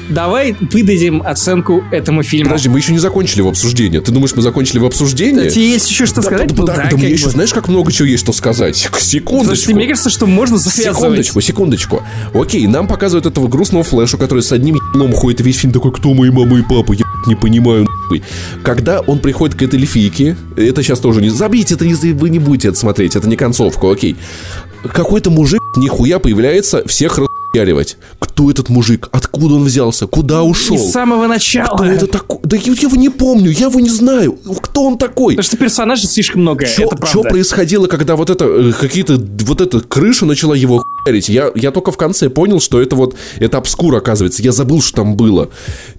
Давай выдадим оценку этому фильму.
Подожди, мы еще не закончили его обсуждение. Ты думаешь, мы закончили его обсуждение?
Тебе есть еще что сказать?
Да,
Ну
да,
да,
да мне
бы.
еще, знаешь, как много чего есть что сказать? Секундочку.
Что мне кажется, что можно завязывать.
Секундочку, секундочку. Окей, нам показывают этого грустного флеша, который с одним ебаном ходит весь фильм такой, кто мои мама и папа, я не понимаю, нахуй». Когда он приходит к этой эльфийке, это сейчас тоже не... Забейте, это не, вы не будете это смотреть, это не концовка, окей. Какой-то мужик нихуя появляется, всех расхуяривать. Кто этот мужик? Откуда он взялся? Куда ушел?
С самого начала.
Кто это такой? Да я его не помню, я его не знаю. Кто он такой?
Потому что персонажей слишком много, это
Что происходило, когда вот это э, какие-то вот эта крыша начала его хуярить? Я, я только в конце понял, что это вот это обскур оказывается. Я забыл, что там было.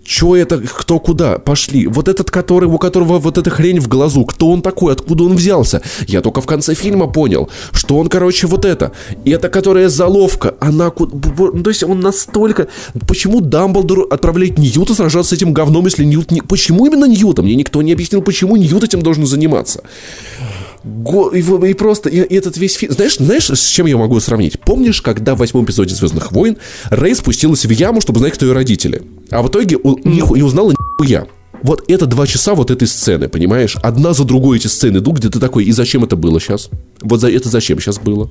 Че это? Кто куда? Пошли. Вот этот, который, у которого вот эта хрень в глазу. Кто он такой? Откуда он взялся? Я только в конце фильма понял, что он, короче, вот это. И это, которая заловка. Она ку- ну, то есть он настолько... Почему Дамблдор отправляет Ньюта сражаться с этим говном, если Ньют... Не... Почему именно Ньюта? Мне никто не объяснил, почему Ньют этим должен заниматься. Го- И, и просто и, и этот весь фильм. Знаешь, знаешь, с чем я могу сравнить? Помнишь, когда в восьмом эпизоде Звездных войн Рэй спустилась в яму, чтобы знать, кто ее родители? А в итоге у- ниху- не узнала нихуя. Вот это два часа вот этой сцены, понимаешь? Одна за другой эти сцены идут, где ты такой, и зачем это было сейчас? Вот за это зачем сейчас было?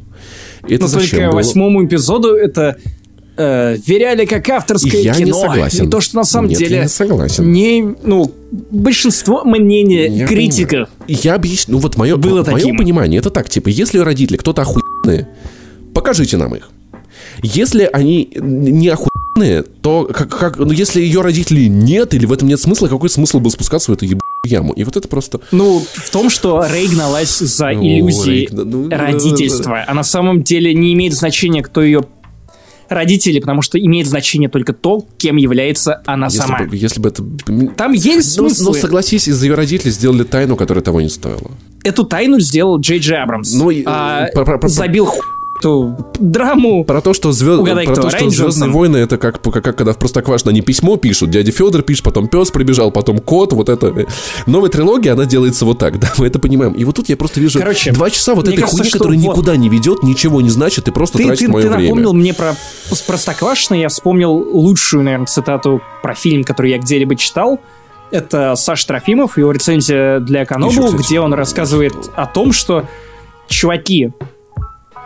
Это
Но
зачем
только
было?
восьмому эпизоду это э, веряли как авторское
Я
кино.
не согласен.
Не то, что на самом
Нет,
деле...
я не согласен.
Не, ну, большинство мнения
Я
критиков
Я объясню, ну вот мое,
Было
в моем
таким.
понимании, это так, типа, если родители кто-то охуенные, покажите нам их. Если они не охуенные, то как, как, ну, если ее родителей нет, или в этом нет смысла, какой смысл был спускаться в эту ебаную яму? И вот это просто...
Ну, в том, что Рэй гналась за
О, да, ну,
родительства. А на самом деле не имеет значения, кто ее родители, потому что имеет значение только то, кем является она
Если
сама.
бы, если бы это...
Там есть
Ну,
смыслы.
ну, согласись, из-за ее родителей сделали тайну, которая того не стоила.
Эту тайну сделал Джей Джей Абрамс.
Ну,
а,
про- про- про-
забил эту драму.
Про то, что, звезд...
Угадай,
про
кто,
то, что
Райан
Звездные
Джонсон?
войны это как, как, как когда в Простоквашино они письмо пишут, дядя Федор пишет, потом пес прибежал, потом кот, вот это. Новая трилогия, она делается вот так, да, мы это понимаем. И вот тут я просто вижу
Короче,
два часа вот этой
кажется,
хуйни, которая
вот-
никуда не ведет, ничего не значит, и просто
Ты,
тратит
ты,
мое
ты
время.
напомнил мне про Простоквашино, я вспомнил лучшую, наверное, цитату про фильм, который я где-либо читал. Это Саша Трофимов, его рецензия для Канобу, где он рассказывает о том, что, чуваки,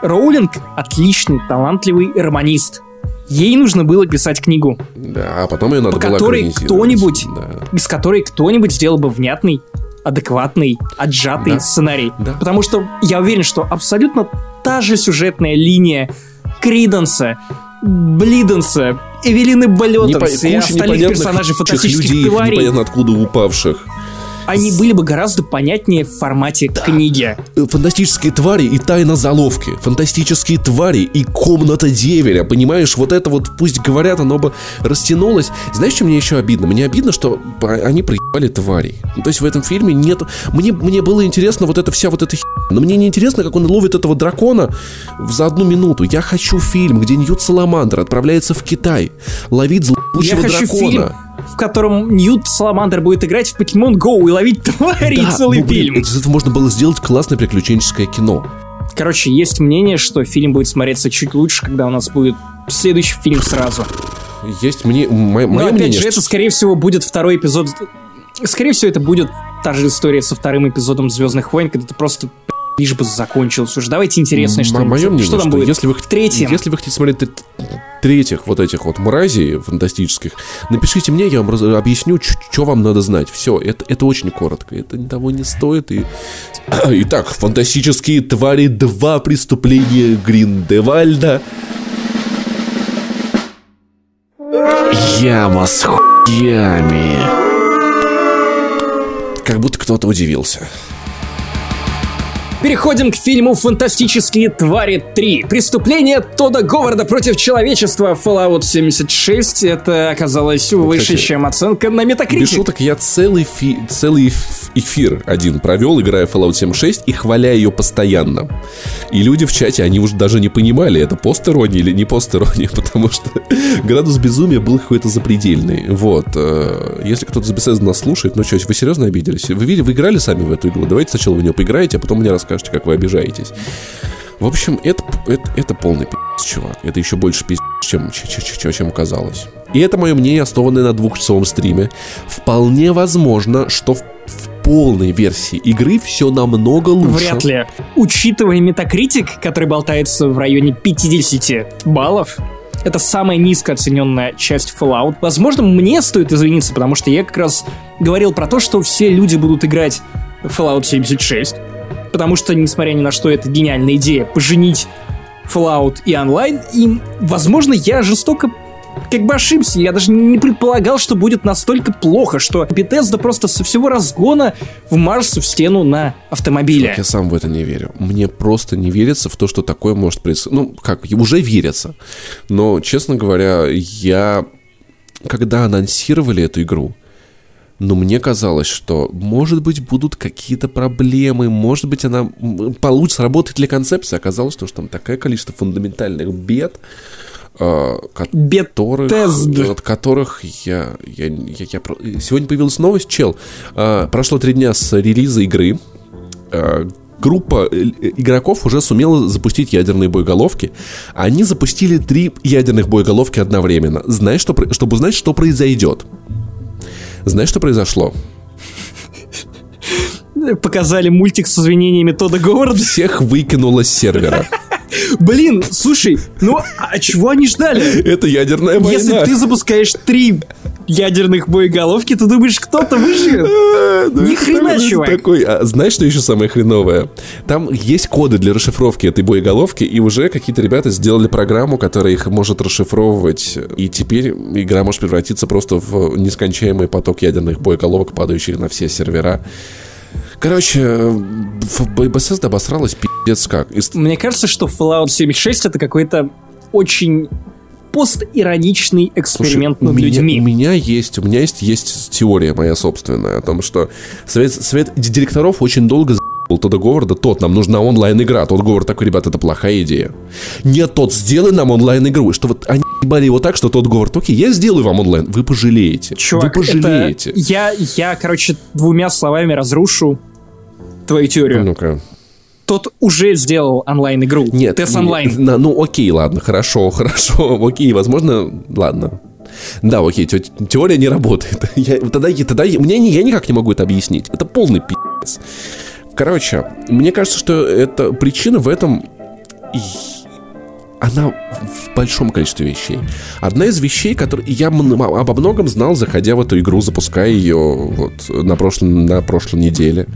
Роулинг отличный, талантливый романист. Ей нужно было писать книгу,
Да, а потом ее надо
по
было
которой кто-нибудь,
Да.
из которой кто-нибудь сделал бы внятный, адекватный, отжатый
Да.
сценарий.
Да.
Потому что я уверен, что абсолютно та же сюжетная линия Криденса, Блиденса, Эвелины
Непо-
Болетонс и остальных
непонятных
персонажей фантастических
людей,
тварей,
непонятно откуда упавших.
Они были бы гораздо понятнее в формате книги.
Э, Фантастические твари и тайна заловки. Фантастические твари и комната деверя. Понимаешь, вот это вот, пусть говорят, оно бы растянулось. Знаешь, что мне еще обидно? Мне обидно, что они проебали тварей. Ну, то есть в этом фильме нет... Мне, мне было интересно вот эта вся вот эта хи... Но мне не интересно, как он ловит этого дракона за одну минуту. Я хочу фильм, где Ньют Саламандр отправляется в Китай, ловит
Я
злоучего
хочу
дракона.
фильм, в котором Ньют Саламандр будет играть в Pokemon Go и ловить тварей
Да,
целый
ну, блин,
фильм.
Из этого можно было сделать классное приключенческое кино.
Короче, есть мнение, что фильм будет смотреться чуть лучше, когда у нас будет следующий фильм сразу.
Есть мне... Мое,
Но
мое
опять
мнение,
же,
что-
это, скорее всего, будет второй эпизод... Скорее всего, это будет та же история со вторым эпизодом Звездных войн, когда ты просто лишь бы закончилось уже. Давайте интересное что-нибудь.
Мое мнение,
что там
что
будет?
если вы,
в третьем?
если вы хотите смотреть третьих вот этих вот мразей фантастических, напишите мне, я вам раз- объясню, что вам надо знать. Все, это, это очень коротко, это того не стоит. И... Итак, фантастические твари 2 преступления Гриндевальда.
Яма с хуями.
Как будто кто-то удивился.
Переходим к фильму «Фантастические твари 3». Преступление Тода Говарда против человечества Fallout 76. Это оказалось выше,
кстати,
чем оценка на
Без
Metacritic.
шуток, я целый, фи- целый эф- эфир один провел, играя в Fallout 76 и хваля ее постоянно. И люди в чате, они уже даже не понимали, это пост-ирония или не пост-ирония, потому что градус безумия был какой-то запредельный. Вот. э, Если кто-то из нас слушает, ну что, вы серьезно обиделись? Вы, вы играли сами в эту игру? Давайте сначала в нее поиграете, а потом мне расскажете, как вы обижаетесь. В общем, это, это, это полный пи***ц, чувак. Это еще больше пи***ц, чем, ч- ч- ч- чем казалось. И это мое мнение, основанное на двухчасовом стриме. Вполне возможно, что в, в полной версии игры все намного лучше.
Вряд ли. Учитывая Metacritic, который болтается в районе 50 баллов, это самая низко оцененная часть Fallout. Возможно, мне стоит извиниться, потому что я как раз говорил про то, что все люди будут играть Fallout 76. Потому что, несмотря ни на что, это гениальная идея поженить Fallout и онлайн. И, возможно, я жестоко как бы ошибся. Я даже не предполагал, что будет настолько плохо, что Bethesda просто со всего разгона вмажется в стену на автомобиле.
Я сам в это не верю. Мне просто не верится в то, что такое может происходить. Ну, как, уже верится. Но, честно говоря, я... Когда анонсировали эту игру, но мне казалось, что, может быть, будут какие-то проблемы, может быть, она м, получше сработает ли концепция. Оказалось, что там такое количество фундаментальных бед, э, которых,
Bethesda.
от которых я, я, я- я про- Сегодня появилась новость, чел. э, прошло три дня с релиза игры. Э, Группа э, игроков уже сумела запустить ядерные боеголовки. Они запустили три ядерных боеголовки одновременно. Знаешь, что, чтобы узнать, что произойдет. Знаешь, что произошло?
Показали мультик с извинениями Тода Говарда.
Всех выкинуло с сервера.
Блин, слушай, ну а чего они ждали?
Это ядерная война.
Если ты запускаешь три ядерных боеголовки, ты думаешь, кто-то выживет? Ни хрена, чувак.
Такой, а знаешь, что еще самое хреновое? Там есть коды для расшифровки этой боеголовки, и уже какие-то ребята сделали программу, которая их может расшифровывать, и теперь игра может превратиться просто в нескончаемый поток ядерных боеголовок, падающих на все сервера. Короче, в Bethesda обосралась пиздец как. И
Мне кажется, что Fallout 76 это какой-то очень постироничный
Слушай,
эксперимент
у
над
меня,
людьми.
У меня есть, у меня есть, есть теория моя собственная о том, что совет, совет директоров очень долго за***л Тодда Говарда, тот, нам нужна онлайн-игра. Тот Говард такой, ребят, это плохая идея. Нет, тот, сделай нам онлайн-игру. Что вот они ебали его так, что тот Говард, окей, я сделаю вам онлайн. Вы пожалеете.
Чувак,
Вы пожалеете.
это... Я, я, короче, двумя словами разрушу твою теорию.
Ну-ка.
Тот уже сделал онлайн-игру.
Нет.
Тест
не-
онлайн.
на- ну, окей, ладно, хорошо, хорошо, окей, возможно, ладно. Да, окей, те- теория не работает. Я, тогда тогда я, мне не- я никак не могу это объяснить. Это полный пи***ц. Короче, мне кажется, что это причина в этом... Она в большом количестве вещей. Одна из вещей, которые я обо многом знал, заходя в эту игру, запуская ее вот на, прошлом, на прошлой неделе.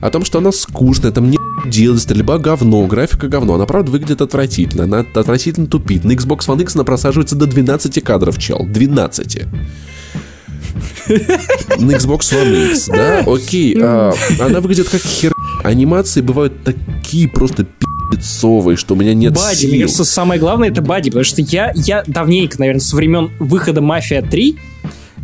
О том, что она скучная, там не делать, стрельба говно, графика говно. Она, правда, выглядит отвратительно. Она отвратительно тупит. На Xbox One X она просаживается до 12 кадров, чел. 12. На Xbox One X, да? Окей. а, она выглядит как хер... Анимации бывают такие просто пи***цовые, что у меня нет
Бади,
сил.
мне кажется, самое главное это Бади, потому что я, я давненько, наверное, со времен выхода Мафия 3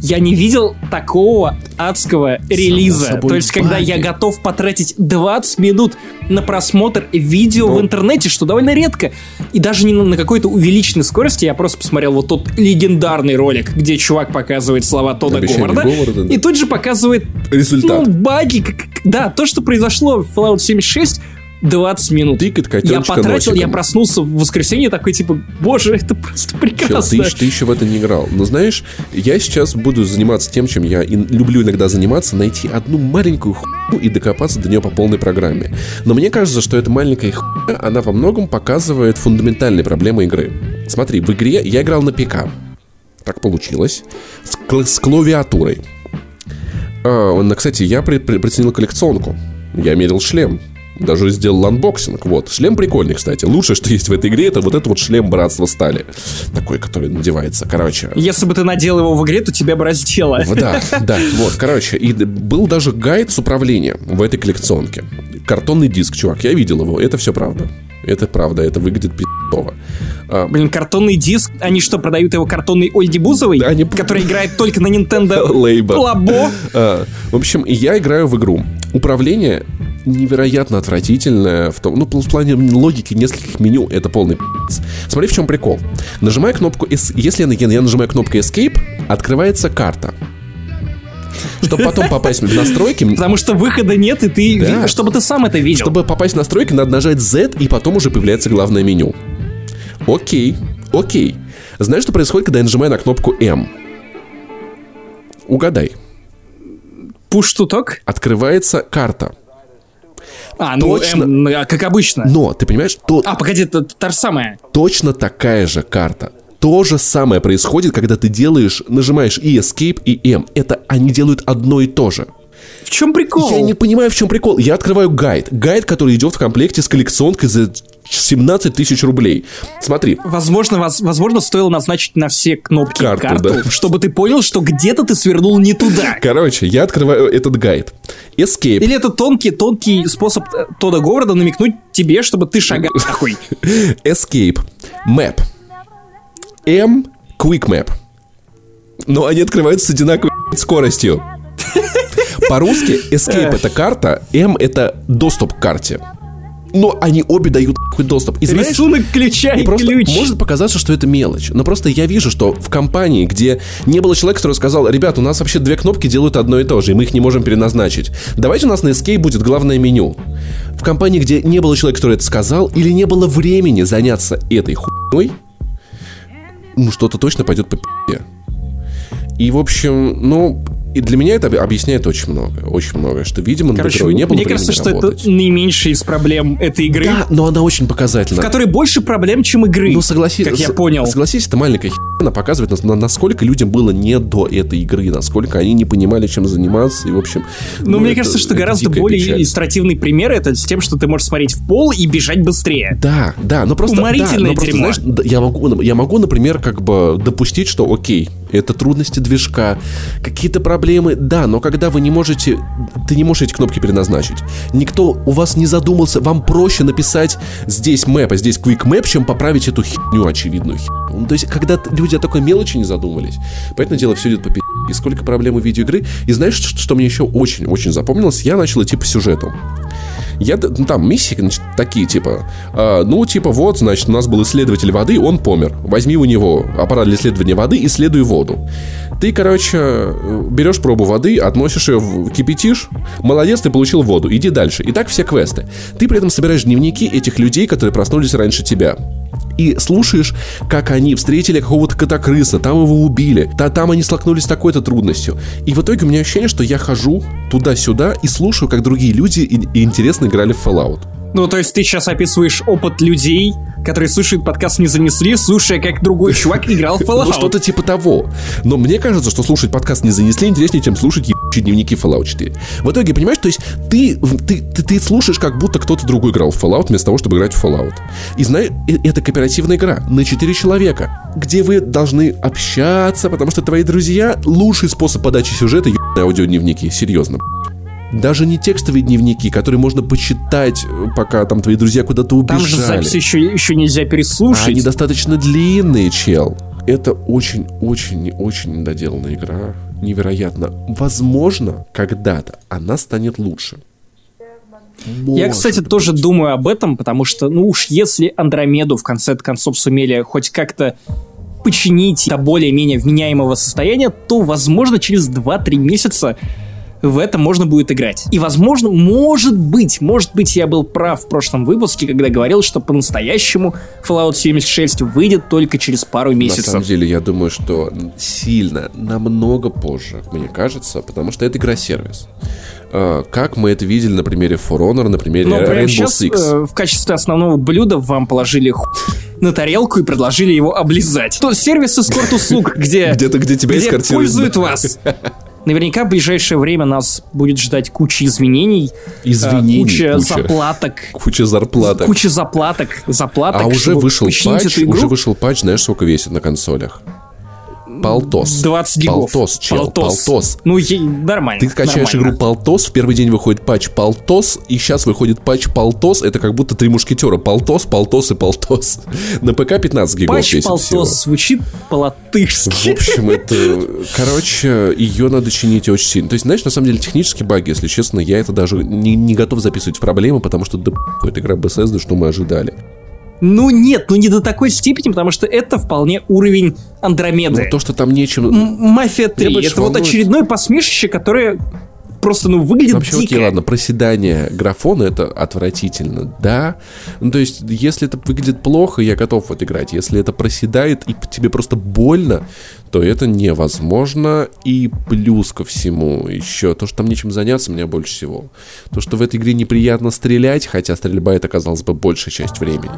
я не видел такого адского релиза. То есть, когда я готов потратить 20 минут на просмотр видео
Ну.
в интернете, что довольно редко. И даже не на, на какой-то увеличенной скорости, я просто посмотрел вот тот легендарный ролик, где чувак показывает слова Тода Говарда,
Говарда, да.
и тут же показывает
Результат.
ну, баги, как- да, то, что произошло в Fallout 76, 20 минут.
Тыкать
Я
котеночка
потратил, я
носиком.
проснулся в воскресенье такой, типа, боже, это просто
Чел,
прекрасно.
ты, ты еще в это не играл. Но знаешь, я сейчас буду заниматься тем, чем я и люблю иногда заниматься, найти одну маленькую хуйню и докопаться до нее по полной программе. Но мне кажется, что эта маленькая хуйня, она во многом показывает фундаментальные проблемы игры. Смотри, в игре я играл на ПК. Так получилось. С, кл- с клавиатурой. А, кстати, я при- при- приценил коллекционку. Я мерил шлем. Даже сделал unboxing. Вот. Шлем прикольный, кстати. Лучшее, что есть в этой игре, это вот этот вот шлем Братства Стали. Такой, который надевается. Короче.
Если бы ты надел его в игре, то тебя бы раздело.
Да, да, вот, короче, и был даже гайд с управлением в этой коллекционке. Картонный диск, чувак, я видел его, это все правда. Это правда, это выглядит пи***ово. А,
Блин, картонный диск. Они что, продают его картонный Ольги Бузовой?
Да, они-
Который играет только на Nintendo
Лейба.
Лабо?
А, в общем, я играю в игру. Управление невероятно отвратительное в том, ну, в плане логики нескольких меню, это полный пи***ц. Смотри, в чем прикол. Нажимая кнопку, если я, я нажимаю кнопку Escape, открывается карта. Чтобы потом попасть в настройки,
Потому что выхода нет, и ты...
Да.
Чтобы ты сам это видел.
Чтобы попасть в настройки, надо нажать Z, и потом уже появляется главное меню. Окей, окей. Знаешь, что происходит, когда я нажимаю на кнопку M? Угадай.
Пуш-туток?
Открывается карта.
А, ну,
Точно.
эм, а, как обычно.
Но, ты понимаешь, то,
А, погоди, это та же самая.
точно такая же карта. То же самое происходит, когда ты делаешь, нажимаешь и Escape, и M. Это они делают одно и то же.
В чем прикол?
Я не понимаю, в чем прикол. Я открываю гайд. Гайд, который идет в комплекте с коллекционкой за 17 тысяч рублей. Смотри,
Возможно, воз- возможно, стоило назначить на все кнопки
Карту,
карту,
да.
чтобы ты понял, что где-то ты свернул не туда.
короче, я открываю этот гайд. Escape.
Или это тонкий, тонкий способ э, Тода Говарда намекнуть тебе, чтобы ты шагал нахуй.
Escape. Map. M. Quick Map. Но они открываются с одинаковой скоростью. По-русски Escape это карта, M это доступ к карте. Но они обе дают доступ. И знаешь,
Рисунок ключа и
И просто
ключ.
может показаться, что это мелочь. Но просто я вижу, что в компании, где не было человека, который сказал, ребят, у нас вообще две кнопки делают одно и то же, и мы их не можем переназначить. Давайте у нас на Escape будет главное меню. В компании, где не было человека, который это сказал, или не было времени заняться этой хуйней, ну, что-то точно пойдет по пи***е. И, в общем, ну, и для меня это об- объясняет очень много. Очень много. Что, видимо,
Короче,
игрой не было
мне кажется, что
работать.
это наименьшая из проблем этой игры,
Да, но она очень показательна.
в которой больше проблем, чем игры.
Ну, согласись,
как я понял.
Согласись, это маленькая херня, она показывает, нас- на- насколько людям было не до этой игры, насколько они не понимали, чем заниматься, и, в общем...
Но
ну,
мне
это-
кажется, что гораздо более
печаль.
иллюстративный пример это с тем, что ты можешь смотреть в пол и бежать быстрее.
Да, да, но просто...
Уморительное
да, но просто,
дерьмо.
знаешь, я, могу, я могу, например, как бы допустить, что окей, это трудности движка, какие-то проблемы, да, но когда вы не можете... Ты не можешь эти кнопки переназначить. Никто у вас не задумался, вам проще написать здесь мэп, а здесь quick map, чем поправить эту херню, очевидную херню. Ну, то есть, когда люди о такой мелочи не задумались, поэтому дело все идет по пи***. И сколько проблем у видеоигры. И знаешь, что, что мне еще очень-очень запомнилось? Я начал идти по сюжету. Я, ну, там миссии, значит, такие, типа, а, ну, типа, вот, значит, у нас был исследователь воды, он помер. Возьми у него аппарат для исследования воды, исследуй воду. Ты, короче, э, берешь пробу воды, относишь ее, в, кипятишь, молодец, ты получил воду, иди дальше. И так все квесты. Ты при этом собираешь дневники этих людей, которые проснулись раньше тебя. И слушаешь, как они встретили какого-то котокрыса, там его убили, та, там они столкнулись с такой-то трудностью. И в итоге у меня ощущение, что я хожу туда-сюда и слушаю, как другие люди и, и интересно играли в Fallout.
Ну, то есть ты сейчас описываешь опыт людей, которые слушают подкаст «Не занесли», слушая, как другой чувак играл в Fallout.
Ну, что-то типа того. Но мне кажется, что слушать подкаст не занесли интереснее, чем слушать ебучие дневники Fallout 4. В итоге, понимаешь, то есть ты, ты, ты, ты слушаешь, как будто кто-то другой играл в Fallout, вместо того, чтобы играть в Fallout. И знаешь, это кооперативная игра на 4 человека, где вы должны общаться, потому что твои друзья — лучший способ подачи сюжета ебаные аудиодневники. Серьезно. Даже не текстовые дневники, которые можно почитать, э, пока там твои друзья куда-то убежали.
Там же запись еще, еще нельзя переслушать.
А Они достаточно длинные, чел. Это очень-очень-очень недоделанная игра. Невероятно. Возможно, когда-то она станет лучше.
Я,
Может
кстати,
быть.
тоже думаю об этом, потому что, ну уж если Андромеду в конце концов сумели хоть как-то починить до более-менее вменяемого состояния, то, возможно, через 2-3 месяца в это можно будет играть. И, возможно, может быть, может быть, я был прав в прошлом выпуске, когда говорил, что по-настоящему Fallout 76 выйдет только через пару месяцев.
На самом деле, я думаю, что сильно, намного позже, мне кажется, потому что это игра-сервис. А, как мы это видели на примере For Honor, на примере
Но прямо
Rainbow
сейчас
Six.
э, в качестве основного блюда вам положили на тарелку и предложили его облизать. То сервис эскорт-услуг, где,
Где-то, где тебя эскортируют.
пользуют вас. Наверняка в ближайшее время нас будет ждать куча извинений, э,
Извинений
куча,
куча.
заплаток,
Куча зарплаток.
куча заплаток, заплаток.
А уже вышел патч, уже вышел патч, знаешь, сколько весит на консолях? Полтос.
20 гигов.
Полтос, чел, полтос.
Ну, е- нормально.
Ты качаешь
нормально.
игру Полтос, в первый день выходит патч Полтос, и сейчас выходит патч Полтос, это как будто три мушкетера. Полтос, Полтос и Полтос. На ПК 15 гигов
Патч
весит всего.
полтос звучит
В
по-латышски.
общем, это... Короче, ее надо чинить очень сильно. То есть, знаешь, на самом деле, технические баги, если честно, я это даже не, не готов записывать в проблемы, потому что да это игра Bethesda, что мы ожидали.
Ну нет, ну не до такой степени, потому что это вполне уровень Андромеды.
Но то, что там нечем...
М- Мафия 3.
Меня больше
Это вот
волнует-
очередное посмешище, которое просто, ну, выглядит
Вообще,
дико.
окей, ладно, проседание графона это отвратительно, да. Ну, то есть, если это выглядит плохо, я готов в это играть. Если это проседает и тебе просто больно, то это невозможно. И плюс ко всему еще то, что там нечем заняться, меня больше всего. То, что в этой игре неприятно стрелять, хотя стрельба это, казалось бы, большая часть времени.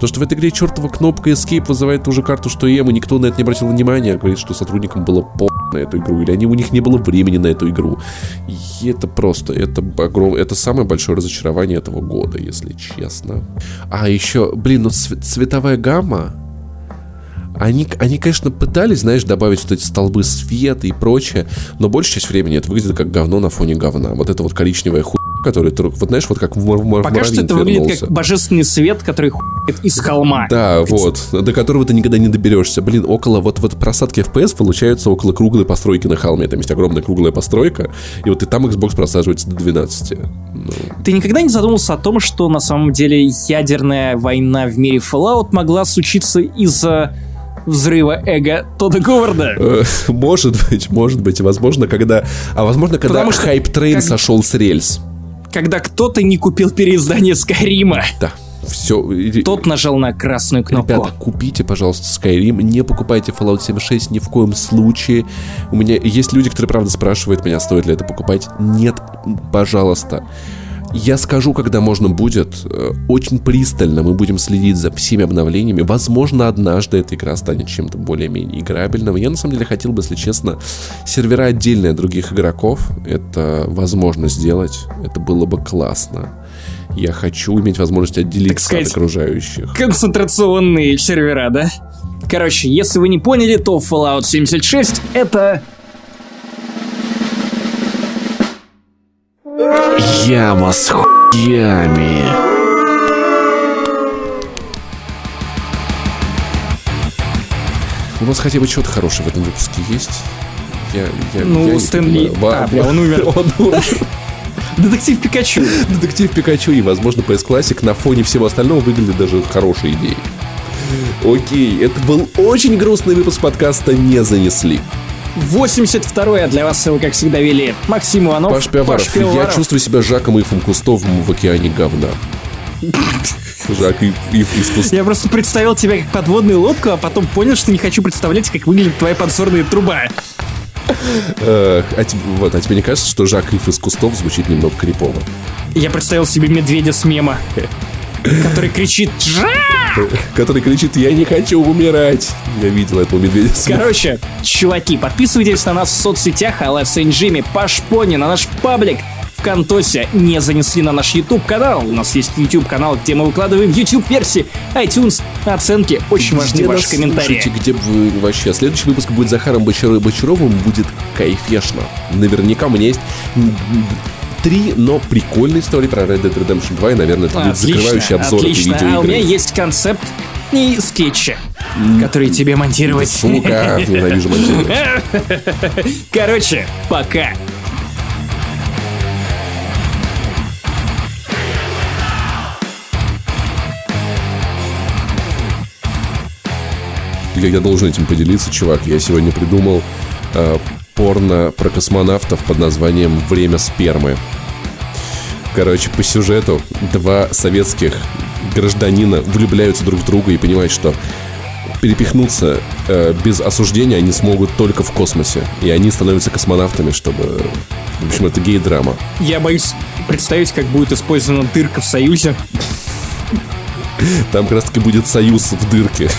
То, что в этой игре чертова кнопка Escape вызывает ту же карту, что и и никто на это не обратил внимания, говорит, что сотрудникам было по на эту игру, или они, у них не было времени на эту игру. Это просто, это огром... это самое большое разочарование этого года, если честно. А еще, блин, ну цве- цветовая гамма, они, они, конечно, пытались, знаешь, добавить вот эти столбы света и прочее, но большая часть времени это выглядит как говно на фоне говна. Вот это вот коричневая хуйня, которая, тру- вот знаешь, вот как в, мур- мур-
Пока что
муравьин
это выглядит
вернулся.
как божественный свет, который хует из холма.
Да, вот, до которого ты никогда не доберешься. Блин, около вот, вот просадки FPS получаются около круглой постройки на холме. Там есть огромная круглая постройка, и вот и там Xbox просаживается до 12. Ну,
Ты никогда не задумывался о том, что на самом деле ядерная война в мире Fallout могла случиться из-за взрыва эго Тодда Говарда?
э, может быть, может быть, возможно, когда... А возможно, когда
hype
train
как-
сошел с рельс.
Когда кто-то не купил переиздание Skyrim а.
Да, все.
Тот нажал на красную кнопку.
Ребята, купите, пожалуйста, Skyrim, не покупайте Fallout 76 ни в коем случае. У меня есть люди, которые, правда, спрашивают меня, стоит ли это покупать. Нет, пожалуйста. Я скажу, когда можно будет. Э, Очень пристально мы будем следить за всеми обновлениями. Возможно, однажды эта игра станет чем-то более-менее играбельным. Я, на самом деле, хотел бы, если честно, сервера отдельные от других игроков. Это возможно сделать. Это было бы классно. Я хочу иметь возможность отделиться
сказать,
от окружающих.
Концентрационные сервера, да? Короче, если вы не поняли, то Fallout 76 это...
Яма с хуями.
У вас хотя бы что-то хорошее в этом выпуске есть? Я, я,
Ну,
я не
Стэн Ли-
понимаю. Ва-
а, бля, он умер.
Он умер.
Детектив Пикачу.
Детектив Пикачу и, возможно, PS Classic на фоне всего остального выглядит даже хорошей идеей. Окей, это был очень грустный выпуск подкаста «Не занесли».
82-й, а для вас его, как всегда, вели Максим Иванов.
Паш Пиаваров, я
Пиаваров.
чувствую себя Жаком Ифом Кустовым в океане говна. Жак Ив, Ив из.
Я просто представил тебя как подводную лодку, а потом понял, что не хочу представлять, как выглядит твоя подзорная труба.
А, тебе, вот, а тебе не кажется, что Жак Ив из Кустов звучит немного крипово?
Я представил себе медведя с мема, который кричит «Жа!».
Который кричит «Я не хочу умирать!» Я видел этого медведя
Короче, чуваки, подписывайтесь на нас в соцсетях Алла Сэнджими, Пашпони, на наш паблик ВКонтосе. Не занесли на наш YouTube канал. У нас есть YouTube канал, где мы выкладываем YouTube версии, iTunes, оценки. Очень важны
Где
ваши
нас
комментарии.
слушаете, где бы вы вообще? Следующий выпуск будет с Захаром Бочаро- Бочаровым, будет кайфешно. Наверняка у меня есть м, м, три, но прикольные истории про Red Dead Redemption 2, и, наверное, это будет закрывающий обзор
отлично.
этой
А у меня
видеоигры.
есть концепт и скетчи, которые тебе монтировать.
Сука, ненавижу монтировать.
Короче, пока.
Я, я должен этим поделиться, чувак. Я сегодня придумал э, порно про космонавтов под названием «Время спермы». Короче, по сюжету два советских гражданина влюбляются друг в друга и понимают, что перепихнуться э, без осуждения они смогут только в космосе. И они становятся космонавтами, чтобы... В общем, это гей-драма.
Я боюсь представить, как будет использована дырка в Союзе.
Там как раз таки будет союз в дырке.